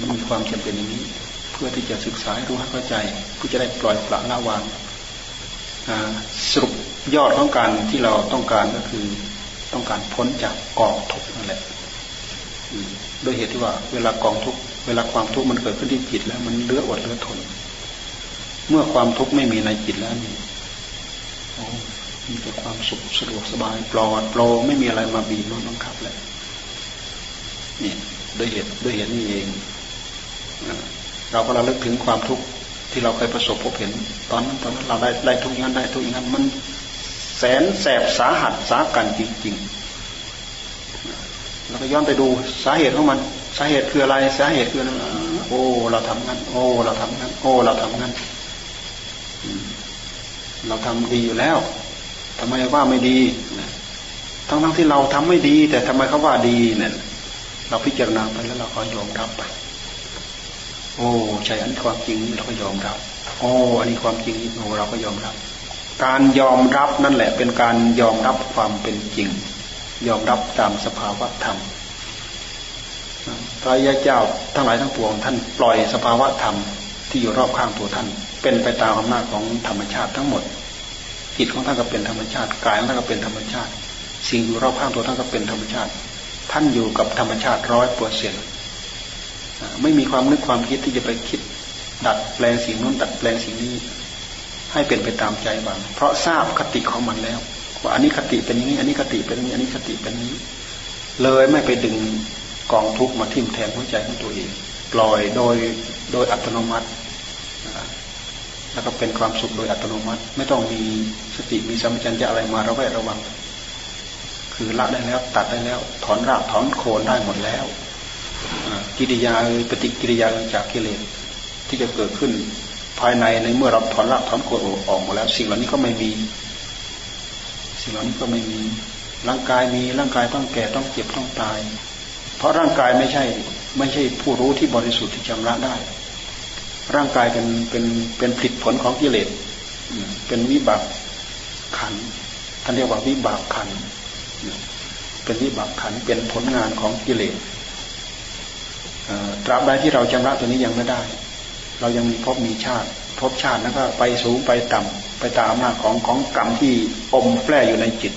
มันมีความจำเป็นอย่างนี้ เพื่อที่จะศึกษาให้รู้ให้เข้าใจเพื่อจะได้ปล่อยปละละวางสรุป ยอดของการที่เราต้องการก็คือต้องการพ้นจากกองทุกข์นั่นแหละโดยเหตุที่ว่า เวลากองทุกข์เวลาความทุกข์มันเกิดขึ้นที่จิตแล้ว มันเลืออดเลือทน เมื่อความทุกข์ไม่มีในจิตแล้วนี่มีแต่ความสุขสะดวกสบายปลอดโปร่งไม่มีอะไรมาบีบนบังคับเลยนี่ด้วยเหตุด้วยเหตุนี้เองเราก็ระลึกถึงความทุกข์ที่เราเคยประสบพบเห็น ตอนนั้นตอนนั้นเราได้ได้ทุกอย่างได้ทุกอย่างมัน แสนแสบสาหัสสากันจริงๆเราก็ย้อนไปดูสาเหตุของมัน สาเหตุคืออะไร สาเหตุคืออะไรโอ้เราทำงั้น โอ้เราทำงั้น โอ้เราทำงั้น เราทำดีอยู่แล้วทำไมว่าไม่ดีทั้งทั้งที่เราทำไม่ดี แต่ทำไมเขาว่าดีเนี่ยเราพิจารณาไปแล้วเราก็ยอมรับไป โอ้ใช่อันนี้ความจริงเราก็ยอมรับ โอ้อันนี้ความจริงโอ้เราก็ยอมรับ การยอมรับนั่นแหละเป็นการยอมรับความเป็นจริง ยอมรับตามสภาวะธรรมพระยาเจ้าทั้งหลายทั้งปวงท่านปล่อยสภาวะธรรมที่อยู่รอบข้างตัวท่าน เป็นไปตามอำนาจของธรรมชาติทั้งหมด จิตของท่านก็เป็นธรรมชาติกายของท่านก็เป็นธรรมชาติ สิ่งอยู่รอบข้างตัวท่านก็เป็นธรรมชาติ ท่านอยู่กับธรรมชาติร้อยเปอร์เซ็นต์ไม่มีความนึกความคิดที่จะไปคิด ดัดแปลงสิ่งนู้นดัดแปลงสิ่งนี้ ให้เป็นไปตามใจบังเพราะทราบคติของมันแล้ว ว่าอันนี้คติเป็นอย่างนี้อันนี้คติเป็นนี้อันนี้คติเป็นนี้ เลยไม่ไปดึงกองทุกมาทิ่มแทงหัวใจของตัวเองปล่อยโดยโดยอัตโนมัติแล้วก็เป็นความสุขโดยอัตโนมัติ ไม่ต้องมีสติมีสัมปชัญญะอะไรมาระแวดระวัง คือละได้แล้วตัดได้แล้ว ถอนรากถอนโคนได้หมดแล้วกิริยาปฏิกิริยาจากกิเลสที่จะเกิดขึ้น ภายในในเมื่อเราถอนรากถอนโคนออกหมดแล้ว สิ่งเหล่านี้ก็ไม่มี สิ่งเหล่านี้ก็ไม่มีร่างกายมีร่างกายต้องแก่ต้องเจ็บต้องตาย เพราะร่างกายไม่ใช่ ไม่ใช่ผู้รู้ที่บริสุทธิ์ที่ชำระได้ ร่างกายเป็นเป็นเป็นผลิตผลของกิเลสเป็นวิบากขันท่านเรียกว่าวิบากขันเป็นวิบากขันเป็นผลงานของกิเลสตราบใดที่เราชำระตัวนี้ยังไม่ได้ เรายังมีภพมีชาติภพชาติแล้วก็ไปสูงไปต่ำไปตามอำนาจของของกรรมที่อมแฝงอยู่ในจิต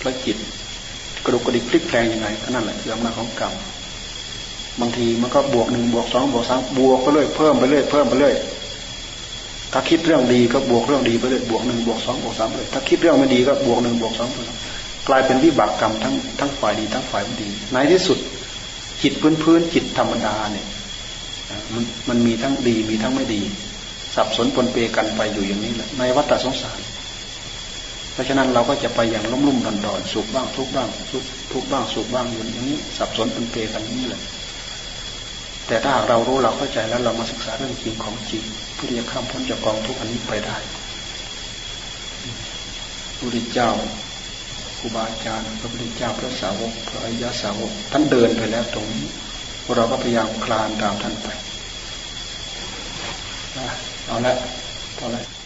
พระจิตกระดุกกระดิกพลิกแปลงยังไงก็นั่นแหละคืออำนาจของกรรมบางทีมันก็บวกหนึ่งบวกสองบวกสามบวกไปเรื่อยเพิ่มไปเรื่อยเพิ่มไปเรื่อยถ้าคิดเรื่องดีก็บวกเรื่องดีไปเรื่อยบวกหนึ่งบวกสองบวกสามเลยถ้าคิดเรื่องไม่ดีก็บวกหนึ่งบวกสองกลายเป็นวิบากกรรมทั้งทั้งฝ่ายดีทั้งฝ่ายไม่ดีในที่สุด จิตพื้นพื้นจิตธรรมดาเนี่ยมันมันมีทั้งดีมีทั้งไม่ดี สับสนปนเปกันไปอยู่อย่างนี้แหละในวัฏสงสาร เพราะฉะนั้นเราก็จะไปอย่างลุ่มลุ่มดอนดอนสุขบ้างทุกบ้างสุขทุกบ้างสุขบ้างอย่างนี้ สับสนปนเปรกันนี้แหละแต่ถ้าเรารู้เราเข้าใจแล้วเรามาศึกษาเรื่องจริงของจริงเพื่อจะข้ามพ้นจากกองทุกอันนี้ไปได้พระพุทธเจ้า ครูบาอาจารย์พระพุทธเจ้าพระสาวกพระอริยสาวกท่านเดินไปแล้วตรงนี้เราก็พยายามคลานตามท่านไปเอาละเอาละ